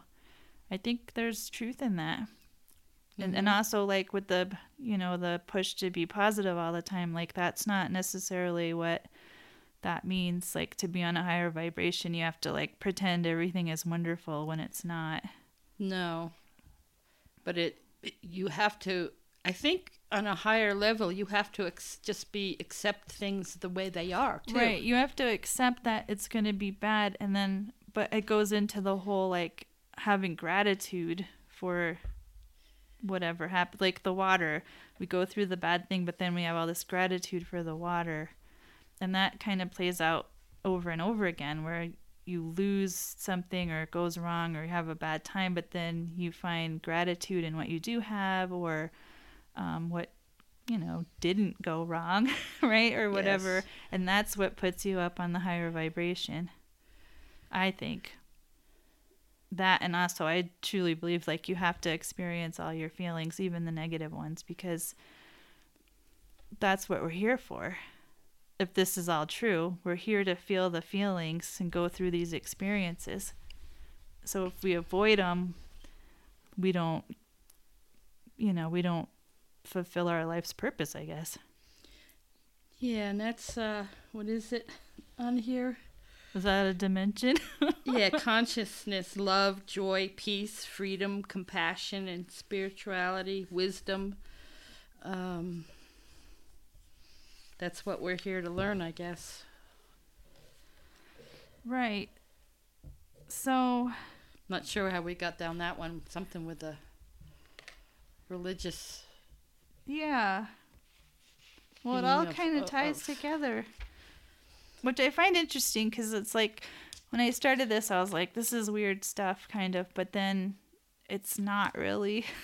i think there's truth in that and, Mm-hmm. and also like with the you know the push to be positive all the time like that's not necessarily what that means. Like to be on a higher vibration, you have to like pretend everything is wonderful when it's not. No. But it you have to I think on a higher level you have to ex- just be accept things the way they are too. Right. You have to accept that it's going to be bad and then but it goes into the whole like having gratitude for whatever happened like the water. We go through the bad thing but then we have all this gratitude for the water. And that kind of plays out over and over again where you lose something or it goes wrong or you have a bad time but then you find gratitude in what you do have or um, what you know didn't go wrong right or whatever. Yes. and that's what puts you up on the higher vibration i think. That and also i truly believe like you have to experience all your feelings even the negative ones because that's what we're here for if this is all true we're here to feel the feelings and go through these experiences so if we avoid them we don't you know we don't fulfill our life's purpose i guess Yeah, and that's uh what is it on here? is that a dimension yeah, consciousness, love, joy, peace, freedom, compassion, and spirituality, wisdom. Um, that's what we're here to learn, I guess. right so Not sure how we got down that one. Something with the religious. Yeah. Well, it all kind of ties of- together, which I find interesting because it's like when I started this, I was like, this is weird stuff, kind of, but then it's not really.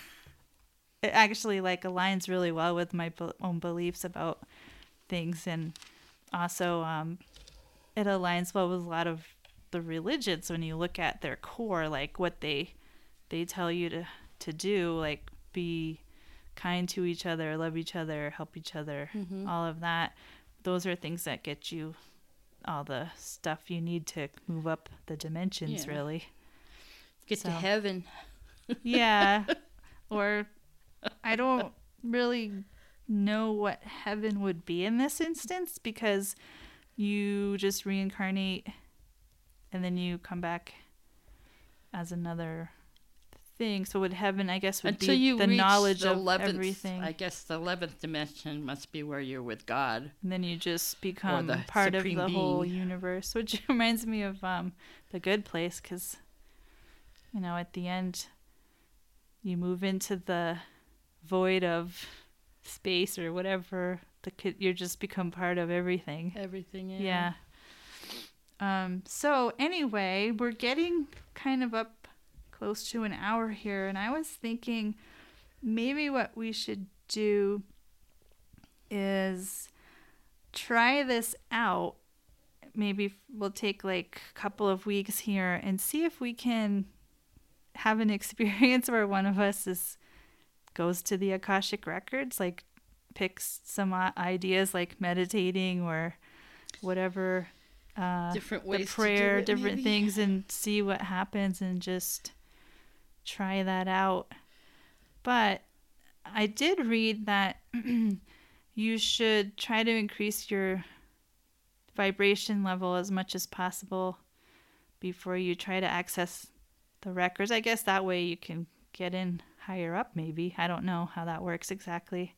It actually like aligns really well with my own beliefs about things, and also um, it aligns well with a lot of the religions when you look at their core, like what they they tell you to to do, like be kind to each other, love each other, help each other, Mhm. all of that. Those are things that get you all the stuff you need to move up the dimensions, Yeah. really. Get to heaven. Yeah. or I don't really know what heaven would be in this instance because you just reincarnate and then you come back as another thing. So would heaven I guess would Until be you the knowledge the of 11th, everything. I guess the eleventh dimension must be where you're with God. and then you just become part of the whole universe which reminds me of um the good place because you know at the end you move into the void of space or whatever the kid you're just become part of everything Everything. yeah. Um, so anyway, we're getting kind of up close to an hour here, and I was thinking maybe what we should do is try this out. Maybe we'll take like a couple of weeks here and see if we can have an experience where one of us is goes to the Akashic records, like picks some ideas like meditating or whatever uh, Different the prayer, it, different maybe. things, and see what happens and just try that out. But I did read that you should try to increase your vibration level as much as possible before you try to access the records. I guess that way you can get in higher up, maybe. I don't know how that works exactly.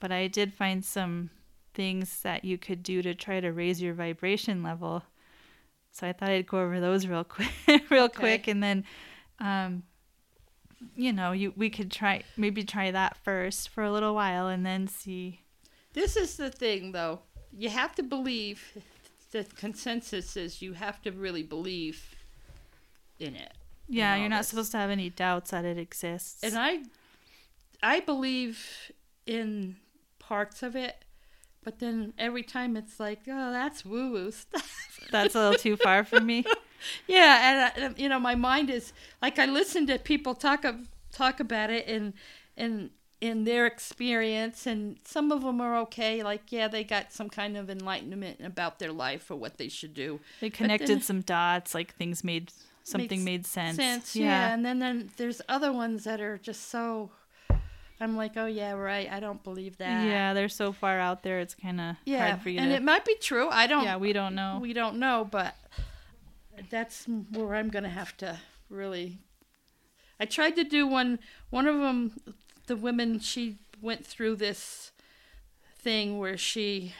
But I did find some things that you could do to try to raise your vibration level. So I thought I'd go over those real quick, real Okay. quick, and then, um, you know, you we could try maybe try that first for a little while, and then see. This is the thing, though. You have to believe. The consensus is you have to really believe in it. Yeah, you're not this. supposed to have any doubts that it exists. And I, I believe in parts of it, but then every time it's like, oh, that's woo woo stuff. That's a little too far for me. Yeah, and uh, you know, my mind is like I listen to people talk of, talk about it and and in their experience, and some of them are okay. Like, yeah, they got some kind of enlightenment about their life or what they should do. They then- connected some dots, like things made something made sense. Sense, yeah. And then then there's other ones that are just so I'm like, oh yeah, right. I don't believe that. Yeah, they're so far out there. It's kind of yeah, hard for you and to. it might be true. I don't. yeah, we don't know. we don't know, but that's where I'm gonna have to really. I tried to do one. One of them, the women, she went through this thing where she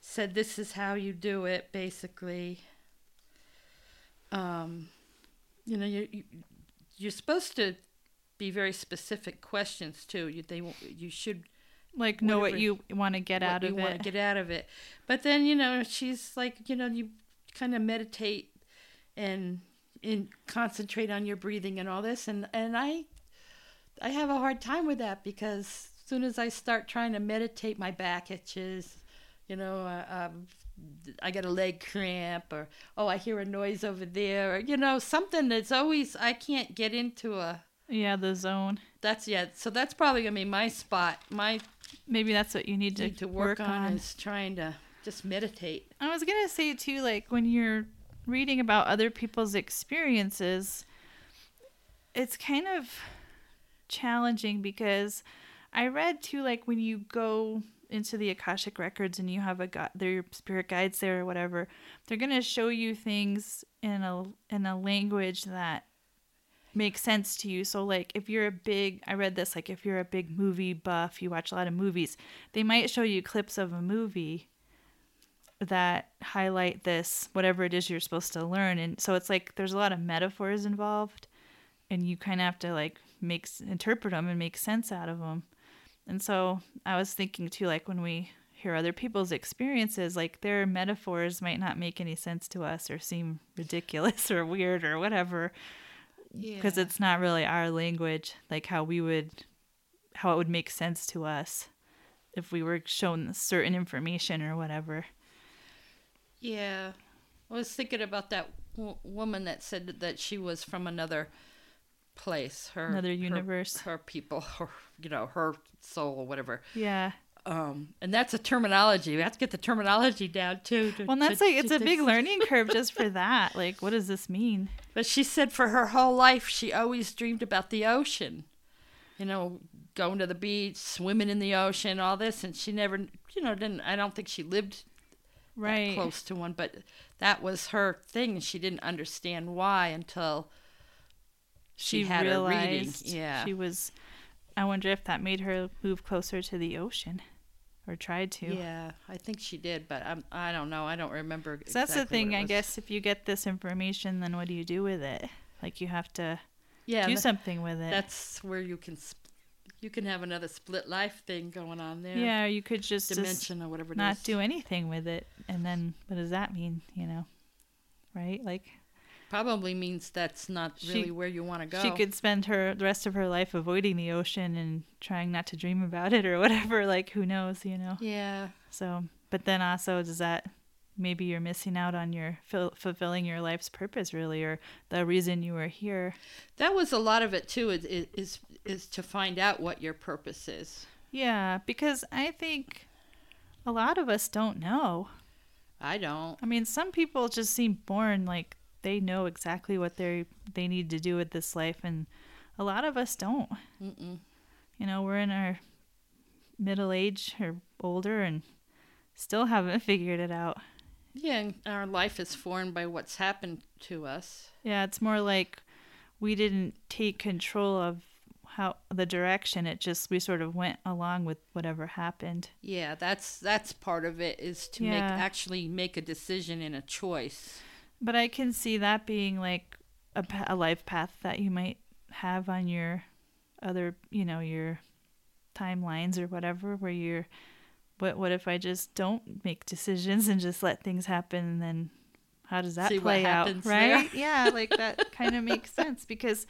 said, "This is how you do it." Basically, um, you know, you, you you're supposed to be very specific questions too. You they you should like know what you want to get out you of want it. to get out of it. But then you know she's like you know you kind of meditate and and concentrate on your breathing and all this and and I I have a hard time with that because as soon as I start trying to meditate, my back itches. You know, uh, um, I get a leg cramp, or oh, I hear a noise over there, or you know, something that's always I can't get into a. yeah, the zone. That's yeah. So that's probably gonna be my spot. My Maybe that's what you need to, need to work, on, is trying to just meditate. I was gonna say too, like when you're reading about other people's experiences, it's kind of challenging because I read too, like when you go into the Akashic records and you have a gu their spirit guides there or whatever, they're gonna show you things in a in a language that makes sense to you. So like if you're a big I read this like if you're a big movie buff, you watch a lot of movies, they might show you clips of a movie that highlight this whatever it is you're supposed to learn and so it's like there's a lot of metaphors involved and you kind of have to like make interpret them and make sense out of them and so i was thinking too like when we hear other people's experiences like their metaphors might not make any sense to us or seem ridiculous or weird or whatever because it's not really our language like how we would how it would make sense to us if we were shown certain information or whatever. Yeah, I was thinking about that w- woman that said that she was from another place, her Another universe. her, people, her you know her soul or whatever. yeah Um, and that's a terminology. We have to get the terminology down too. to- Well, and that's to- like it's to- a big learning curve just for that. Like, what does this mean? But she said for her whole life, she always dreamed about the ocean. You know, going to the beach, swimming in the ocean, all this, and she never, you know, didn't. I don't think she lived Right. close to one, but that was her thing. and She didn't understand why until she, She, had realized her reading. Yeah, she was. I wonder if that made her move closer to the ocean, or tried to. yeah, I think she did, but I'm, I don't know. I don't remember. So that's the thing, I guess. If you get this information, then what do you do with it? Like, you have to Yeah, do tha- something with it. that's where you can, sp- you can have another split life thing going on there. yeah, you could just, just dimension or whatever. it not is. do anything with it, and then what does that mean? You know, right? Like, Probably means that's not She- really where you want to go. She could spend her the rest of her life avoiding the ocean and trying not to dream about it or whatever. Like who knows, you know? Yeah. So, but then also, does that maybe you're missing out on your ful- fulfilling your life's purpose, really, or the reason you were here? That was a lot of it too. Is is, is to find out what your purpose is. Yeah, because I think a lot of us don't know. I don't. I mean, some people just seem born like they know exactly what they they need to do with this life, and a lot of us don't. Mm-mm. You know, we're in our middle age or older and still haven't figured it out. Yeah, and our life is formed by what's happened to us. Yeah, it's more like we didn't take control of how the direction. It just we sort of went along with whatever happened. Yeah, that's that's part of it is to make actually make a decision and a choice. But I can see that being like a, a life path that you might have on your other, you know, your timelines or whatever, where you're, what, what if I just don't make decisions and just let things happen and then how does that See what play out? happens Right? yeah, like that kind of makes sense because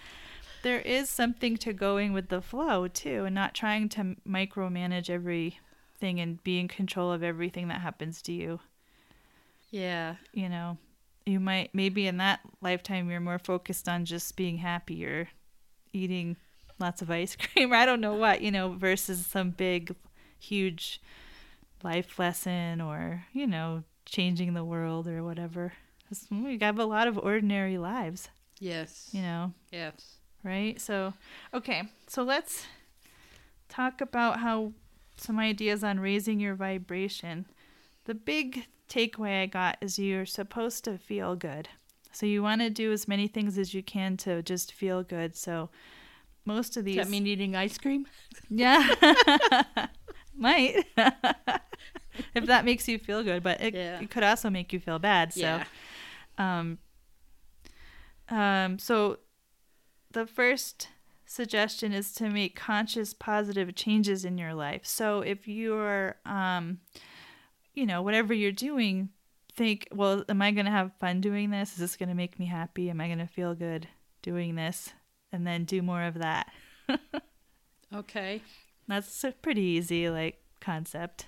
there is something to going with the flow too and not trying to micromanage everything and be in control of everything that happens to you Yeah. you know you might maybe in that lifetime you're more focused on just being happy or eating lots of ice cream or i don't know what you know versus some big huge life lesson or you know changing the world or whatever. we mm, have a lot of ordinary lives Yes. you know Yes. right so okay so let's talk about how some ideas on raising your vibration. The big takeaway I got is you're supposed to feel good. So you want to do as many things as you can to just feel good. So most of these Does that mean eating ice cream? Yeah. Might. if that makes you feel good, but it, Yeah. it could also make you feel bad. So Yeah. um um so the first suggestion is to make conscious positive changes in your life. So if you're um you know, whatever you're doing, think, well, am I going to have fun doing this? Is this going to make me happy? Am I going to feel good doing this? And then do more of that. Okay. That's a pretty easy like concept.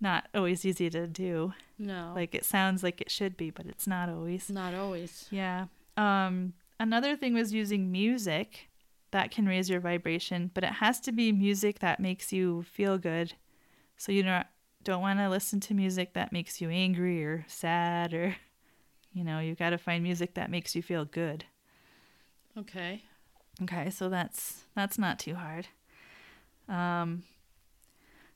Not always easy to do. No. Like it sounds like it should be, but it's not always. not always. Yeah. Um another thing was using music that can raise your vibration, but it has to be music that makes you feel good. So you don't don't want to listen to music that makes you angry or sad or you know, you've got to find music that makes you feel good. Okay. Okay, so that's that's not too hard. Um,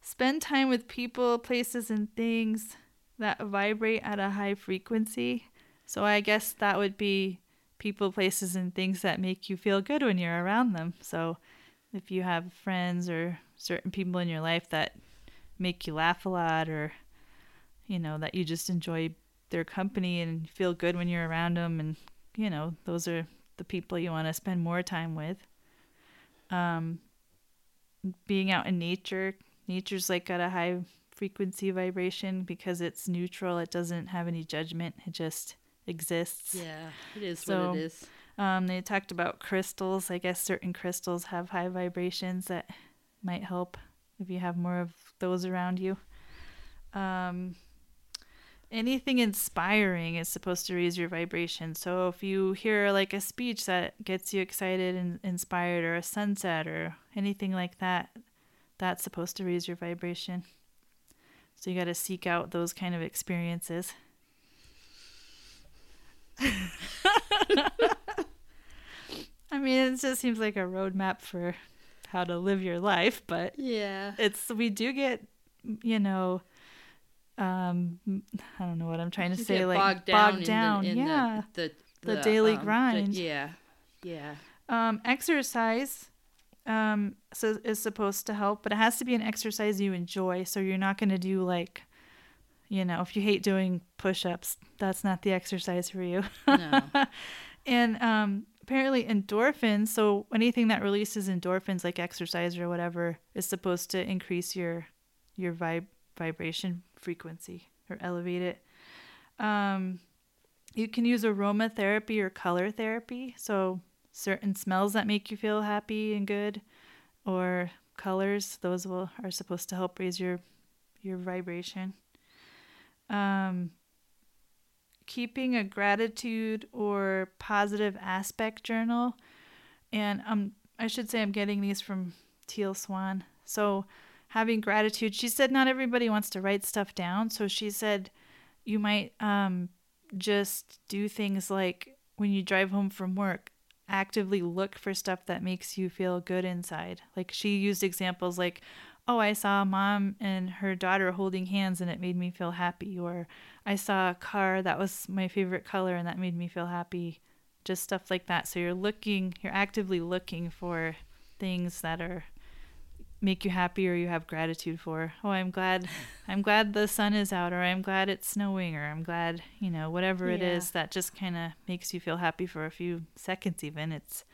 spend time with people, places, and things that vibrate at a high frequency. So I guess that would be people, places, and things that make you feel good when you're around them. So if you have friends or certain people in your life that make you laugh a lot, or you know that you just enjoy their company and feel good when you're around them, and you know those are the people you want to spend more time with. Um, being out in nature, nature's like got a high frequency vibration because it's neutral. It doesn't have any judgment. It just exists. Yeah. It is So- what it is. Um, they talked about crystals. I guess certain crystals have high vibrations that might help if you have more of those around you. Um, anything inspiring is supposed to raise your vibration. So if you hear like a speech that gets you excited and inspired, or a sunset, or anything like that, that's supposed to raise your vibration. So you got to seek out those kind of experiences. I mean, it just seems like a roadmap for how to live your life, but Yeah. it's we do get, you know, um, I don't know what I'm trying to You say, like bogged down. bogged down, in the, in yeah. The, The daily um, the- grind. yeah. Yeah. Um, exercise, um, so is supposed to help, but it has to be an exercise you enjoy. So you're not going to do like, you know, if you hate doing push-ups, that's not the exercise for you. No. and um, apparently endorphins so anything that releases endorphins like exercise or whatever is supposed to increase your your vib- vibration frequency or elevate it. Um, you can use aromatherapy or color therapy so certain smells that make you feel happy and good or colors those will are supposed to help raise your your vibration. Um, keeping a gratitude or positive aspect journal. And um, I should say I'm getting these from Teal Swan. So having gratitude, she said not everybody wants to write stuff down. So she said you might um, just do things like when you drive home from work, actively look for stuff that makes you feel good inside. Like she used examples like, oh, I saw mom and her daughter holding hands and it made me feel happy. Or I saw a car that was my favorite color and that made me feel happy. Just stuff like that. So you're looking, you're actively looking for things that are make you happy or you have gratitude for. Oh, I'm glad I'm glad the sun is out or I'm glad it's snowing or I'm glad, you know, whatever it Yeah. is that just kind of makes you feel happy for a few seconds even. It's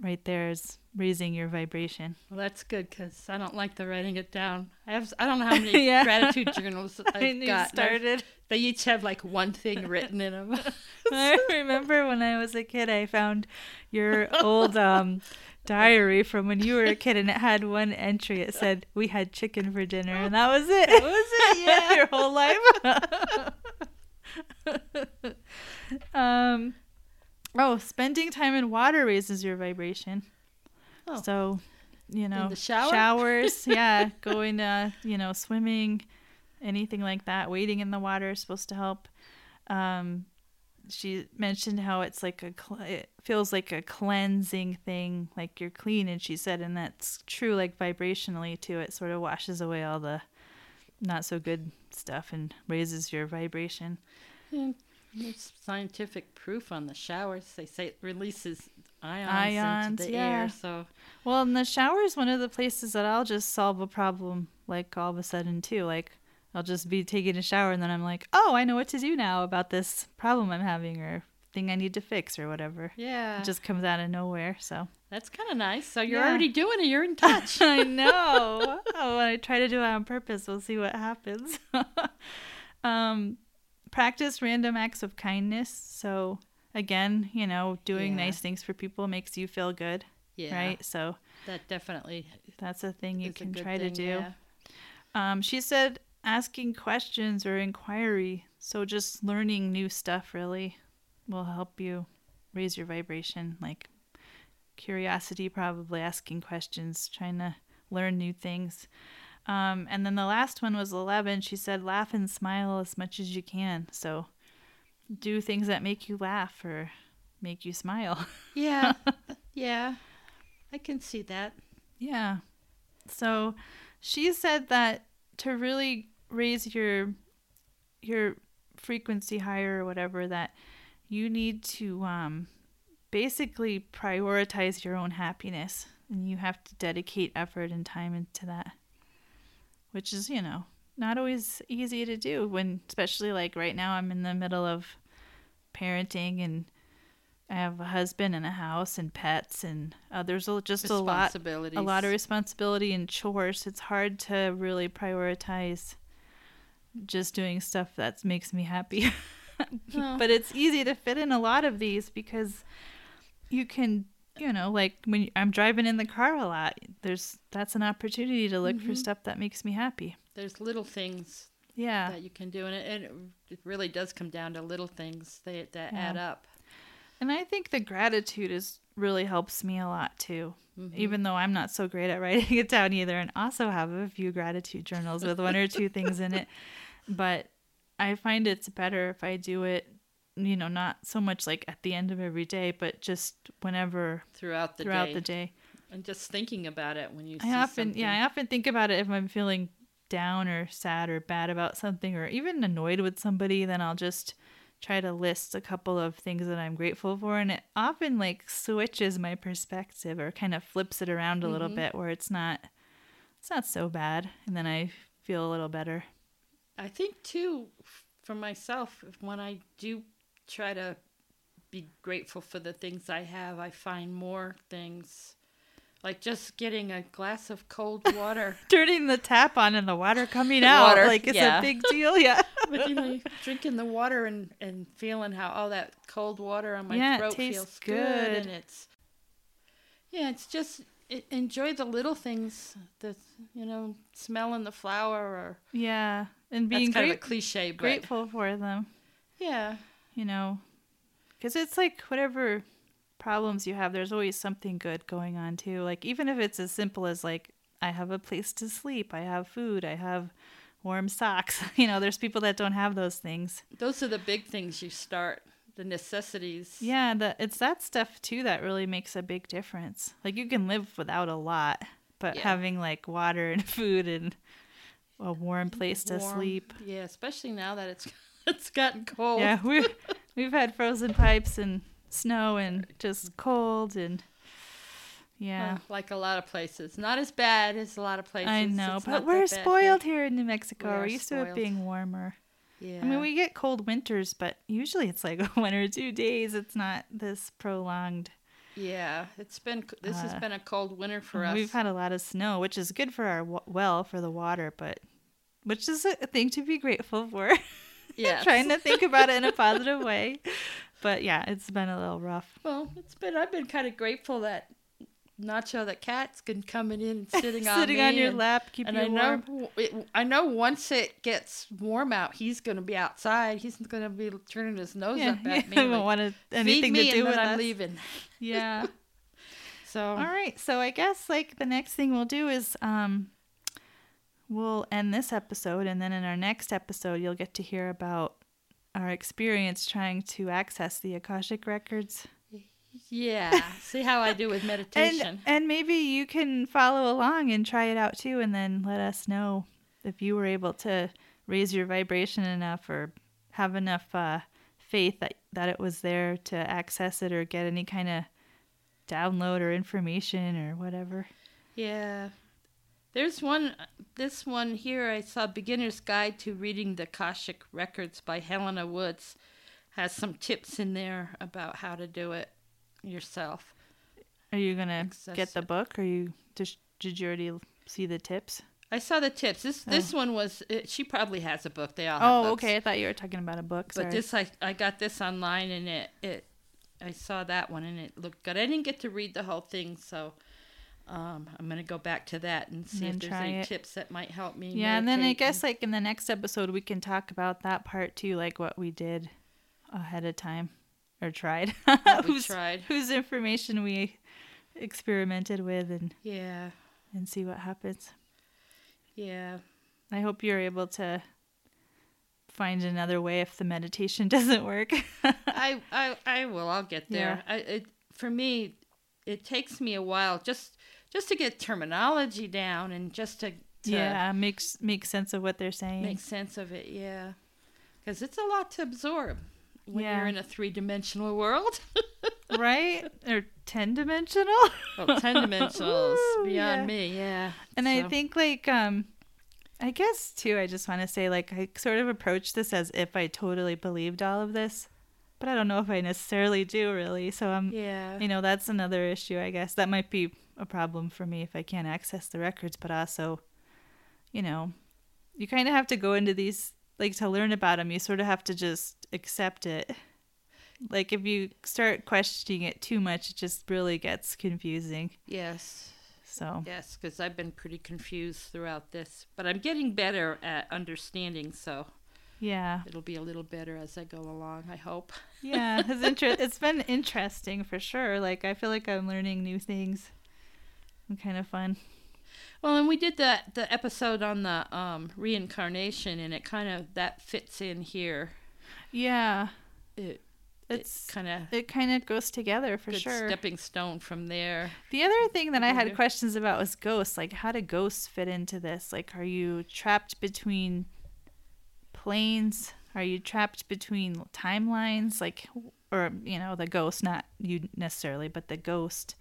right there is raising your vibration. Well, that's good because I don't like the writing it down. I have I don't know how many Yeah. gratitude journals I've I knew got. and I've- started. They each have like one thing written in them. I remember when I was a kid, I found your old um, diary from when you were a kid, and it had one entry. It said, "We had chicken for dinner," and that was it. was it? Yeah. your whole life. um, oh, spending time in water raises your vibration. Oh. So, you know, the shower? showers, yeah, going, uh, you know, swimming, anything like that. Wading in the water is supposed to help. Um, she mentioned how it's like a it feels like a cleansing thing, like you're clean, and she said, and that's true, like vibrationally too. It sort of washes away all the not so good stuff and raises your vibration. And there's scientific proof on the showers. They say it releases ions, Ions, into the yeah. air. So Well, and the shower is one of the places that I'll just solve a problem like all of a sudden too. Like I'll just be taking a shower and then I'm like, oh, I know what to do now about this problem I'm having or thing I need to fix or whatever. yeah, It just comes out of nowhere. So that's kind of nice. So you're Yeah. already doing it. You're in touch. I know. oh, when I try to do it on purpose, we'll see what happens. um, practice random acts of kindness. So again, you know, doing Yeah. nice things for people makes you feel good, yeah, right? So That definitely that's a thing you can try to do. yeah. Um, she said asking questions or inquiry. So just learning new stuff really will help you raise your vibration. Like curiosity, probably asking questions, trying to learn new things. Um, and then the last one was 11. She said laugh and smile as much as you can. So do things that make you laugh or make you smile. Yeah, yeah, I can see that. Yeah. So she said that to really raise your your frequency higher or whatever that you need to um basically prioritize your own happiness and you have to dedicate effort and time into that. Which is, you know, not always easy to do when especially like right now I'm in the middle of parenting and I have a husband and a house and pets and uh, there's just a lot a lot of responsibility and chores. It's hard to really prioritize just doing stuff that makes me happy. Oh. but it's easy to fit in a lot of these because you can, you know, like when I'm driving in the car a lot, there's that's an opportunity to look for stuff that makes me happy. There's little things Yeah. that you can do, and it, and it, really does come down to little things that that Yeah. add up. And I think the gratitude is really helps me a lot too. Mm-hmm. Even though I'm not so great at writing it down either, and also have a few gratitude journals with one or two things in it. But I find it's better if I do it, you know, not so much like at the end of every day, but just whenever throughout the throughout day, the day. and just thinking about it when you. I see often, something. yeah, I often think about it if I'm feeling down or sad or bad about something or even annoyed with somebody, then I'll just try to list a couple of things that I'm grateful for and it often like switches my perspective or kind of flips it around a little Mm-hmm. bit where it's not it's not so bad and then I feel a little better. I think too, for myself, when I do try to be grateful for the things I have, I find more things. Like just getting a glass of cold water. Turning the tap on and the water coming out Water, like it's yeah. a big deal, yeah. but you know, drinking the water and, and feeling how all that cold water on my Yeah, throat feels good. good. and it's yeah, it's just it, enjoy the little things. The you know, smelling the flower or yeah. And that's being kind great, of a cliche, but grateful for them. yeah, you know, because it's like whatever problems you have, there's always something good going on too. Like, even if it's as simple as, like, I have a place to sleep, I have food, I have warm socks. You know, there's people that don't have those things. those are the big things you start. The necessities. Yeah, the, it's that stuff too that really makes a big difference. Like, you can live without a lot, but Yeah. having like water and food and a warm place to sleep. Yeah, especially now that it's it's gotten cold. Yeah, we we've had frozen pipes and snow and just cold and yeah. Like a lot of places. Not as bad as a lot of places. I know, It's but we're that bad spoiled here in New Mexico. We We're are used to it being warmer. Yeah. I mean, we get cold winters, but usually it's like one or two days. It's not this prolonged. Yeah, it's been this has Uh, been a cold winter for us. We've had a lot of snow, which is good for our well for the water, but which is a thing to be grateful for. yeah. Trying to think about it in a positive way. But yeah, it's been a little rough. Well, it's been I've been kind of grateful that Nacho the cat's been coming in and sitting on Sitting on your and, lap, keep and you I know warm. it, I know once it gets warm out, he's going to be outside. He's going to be turning his nose Yeah, up at me. I don't want anything me to do and with I'm us. leaving. Yeah. So All right. So I guess like the next thing we'll do is um we'll end this episode and then in our next episode you'll get to hear about our experience trying to access the Akashic records. Yeah. See how I do with meditation. And and maybe you can follow along and try it out too and then let us know if you were able to raise your vibration enough or have enough uh, faith that that it was there to access it or get any kind of download or information or whatever. Yeah. There's one, this one here I saw Beginner's Guide to Reading the Akashic Records by Helena Woods. Has some tips in there about how to do it yourself. Are you going to get the book or you just did you already see the tips? I saw the tips. This oh. this one was. It, she probably has a book. They all have Oh, books. okay. I thought you were talking about a book. But Sorry. this I I got this online and it it I saw that one and it looked good. I didn't get to read the whole thing, so um, I'm gonna go back to that and see then if there's any it. tips that might help me. Yeah, and then I guess like in the next episode we can talk about that part too, like what we did ahead of time or tried. Whose, tried. whose information we experimented with and yeah, and see what happens. yeah, I hope you're able to find another way if the meditation doesn't work. I I I will. I'll get there. I it for me, it takes me a while just just to get terminology down and just to, to yeah, makes make sense of what they're saying. make sense of it. Yeah, because it's a lot to absorb when Yeah. you're in a three dimensional world. right? Or 10 dimensional? Oh, 10 dimensionals Ooh, beyond yeah. me, yeah. And I think like um I guess too I just want to say like I sort of approach this as if I totally believed all of this. But I don't know if I necessarily do really. So I'm Yeah. you know, that's another issue, I guess. That might be a problem for me if I can't access the records, but also you know, you kind of have to go into these like to learn about them, you sort of have to just accept it. Like if you start questioning it too much, it just really gets confusing. Yes. So, Yes, because I've been pretty confused throughout this. But I'm getting better at understanding, so yeah. it'll be a little better as I go along, I hope. Yeah, it's inter- it's been interesting for sure. Like I feel like I'm learning new things. Kind of fun. Well, and we did that the episode on the um, reincarnation, and it kind of that fits in here. Yeah, It it's kind of it kind of goes together for sure. stepping stone from there. The other thing that I had questions about was ghosts. Like, how do ghosts fit into this? Like, are you trapped between planes? Are you trapped between timelines? Like, or, you know, the ghost, not you necessarily, but the ghost.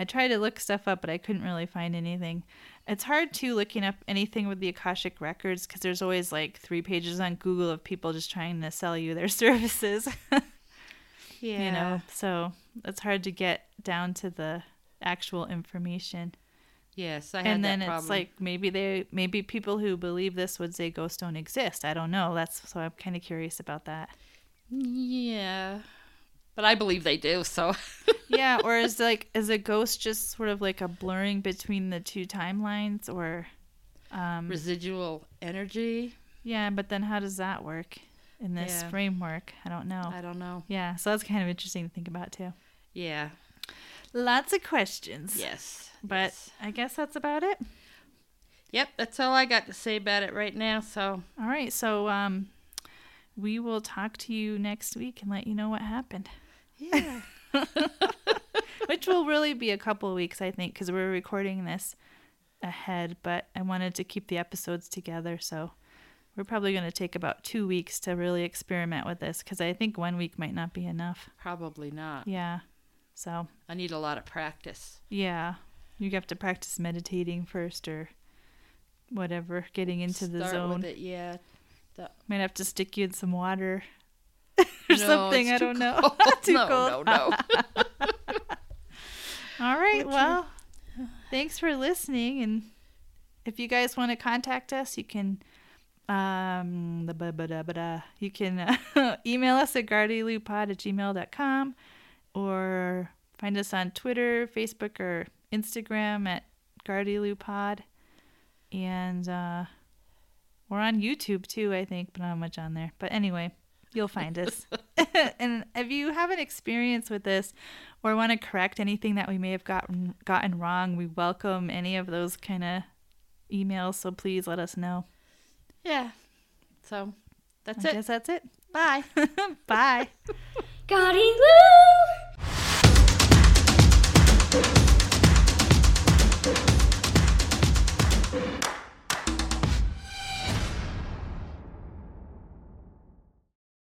I tried to look stuff up, but I couldn't really find anything. It's hard too looking up anything with the Akashic records because there's always like three pages on Google of people just trying to sell you their services. Yeah. you know so it's hard to get down to the actual information Yes, I had and then it's like maybe they maybe people who believe this would say ghosts don't exist i don't know that's so i'm kind of curious about that yeah. But I believe they do, so. yeah or is like is a ghost just sort of like a blurring between the two timelines or um Residual energy. yeah but then how does that work in this Yeah. framework i don't know I don't know. yeah so that's kind of interesting to think about too Yeah. lots of questions Yes. but yes. i guess that's about it Yep, that's all I got to say about it right now. So, All right, so um, we will talk to you next week and let you know what happened, yeah. which will really be a couple of weeks, I think, because we're recording this ahead. But I wanted to keep the episodes together, so we're probably going to take about two weeks to really experiment with this, because I think one week might not be enough. Probably not. Yeah, so I need a lot of practice. yeah, you have to practice meditating first, or whatever, getting into the zone. with it, yeah. Might have to stick you in some water. or No, something. I don't know. Too no, cold. no, no. All right. Well, thanks for listening. And if you guys want to contact us, you can um the ba- ba- da- ba- da. you can uh, email us at gardyloopod at gmail.com or find us on Twitter, Facebook, or Instagram at gardyloopod. And uh, we're on YouTube too, I think, but not much on there. But anyway, you'll find us. and if you have an experience with this or want to correct anything that we may have gotten gotten wrong, we welcome any of those kind of emails. So please let us know. Yeah. So, that's I it. guess that's it. Bye. Bye. Gardyloo!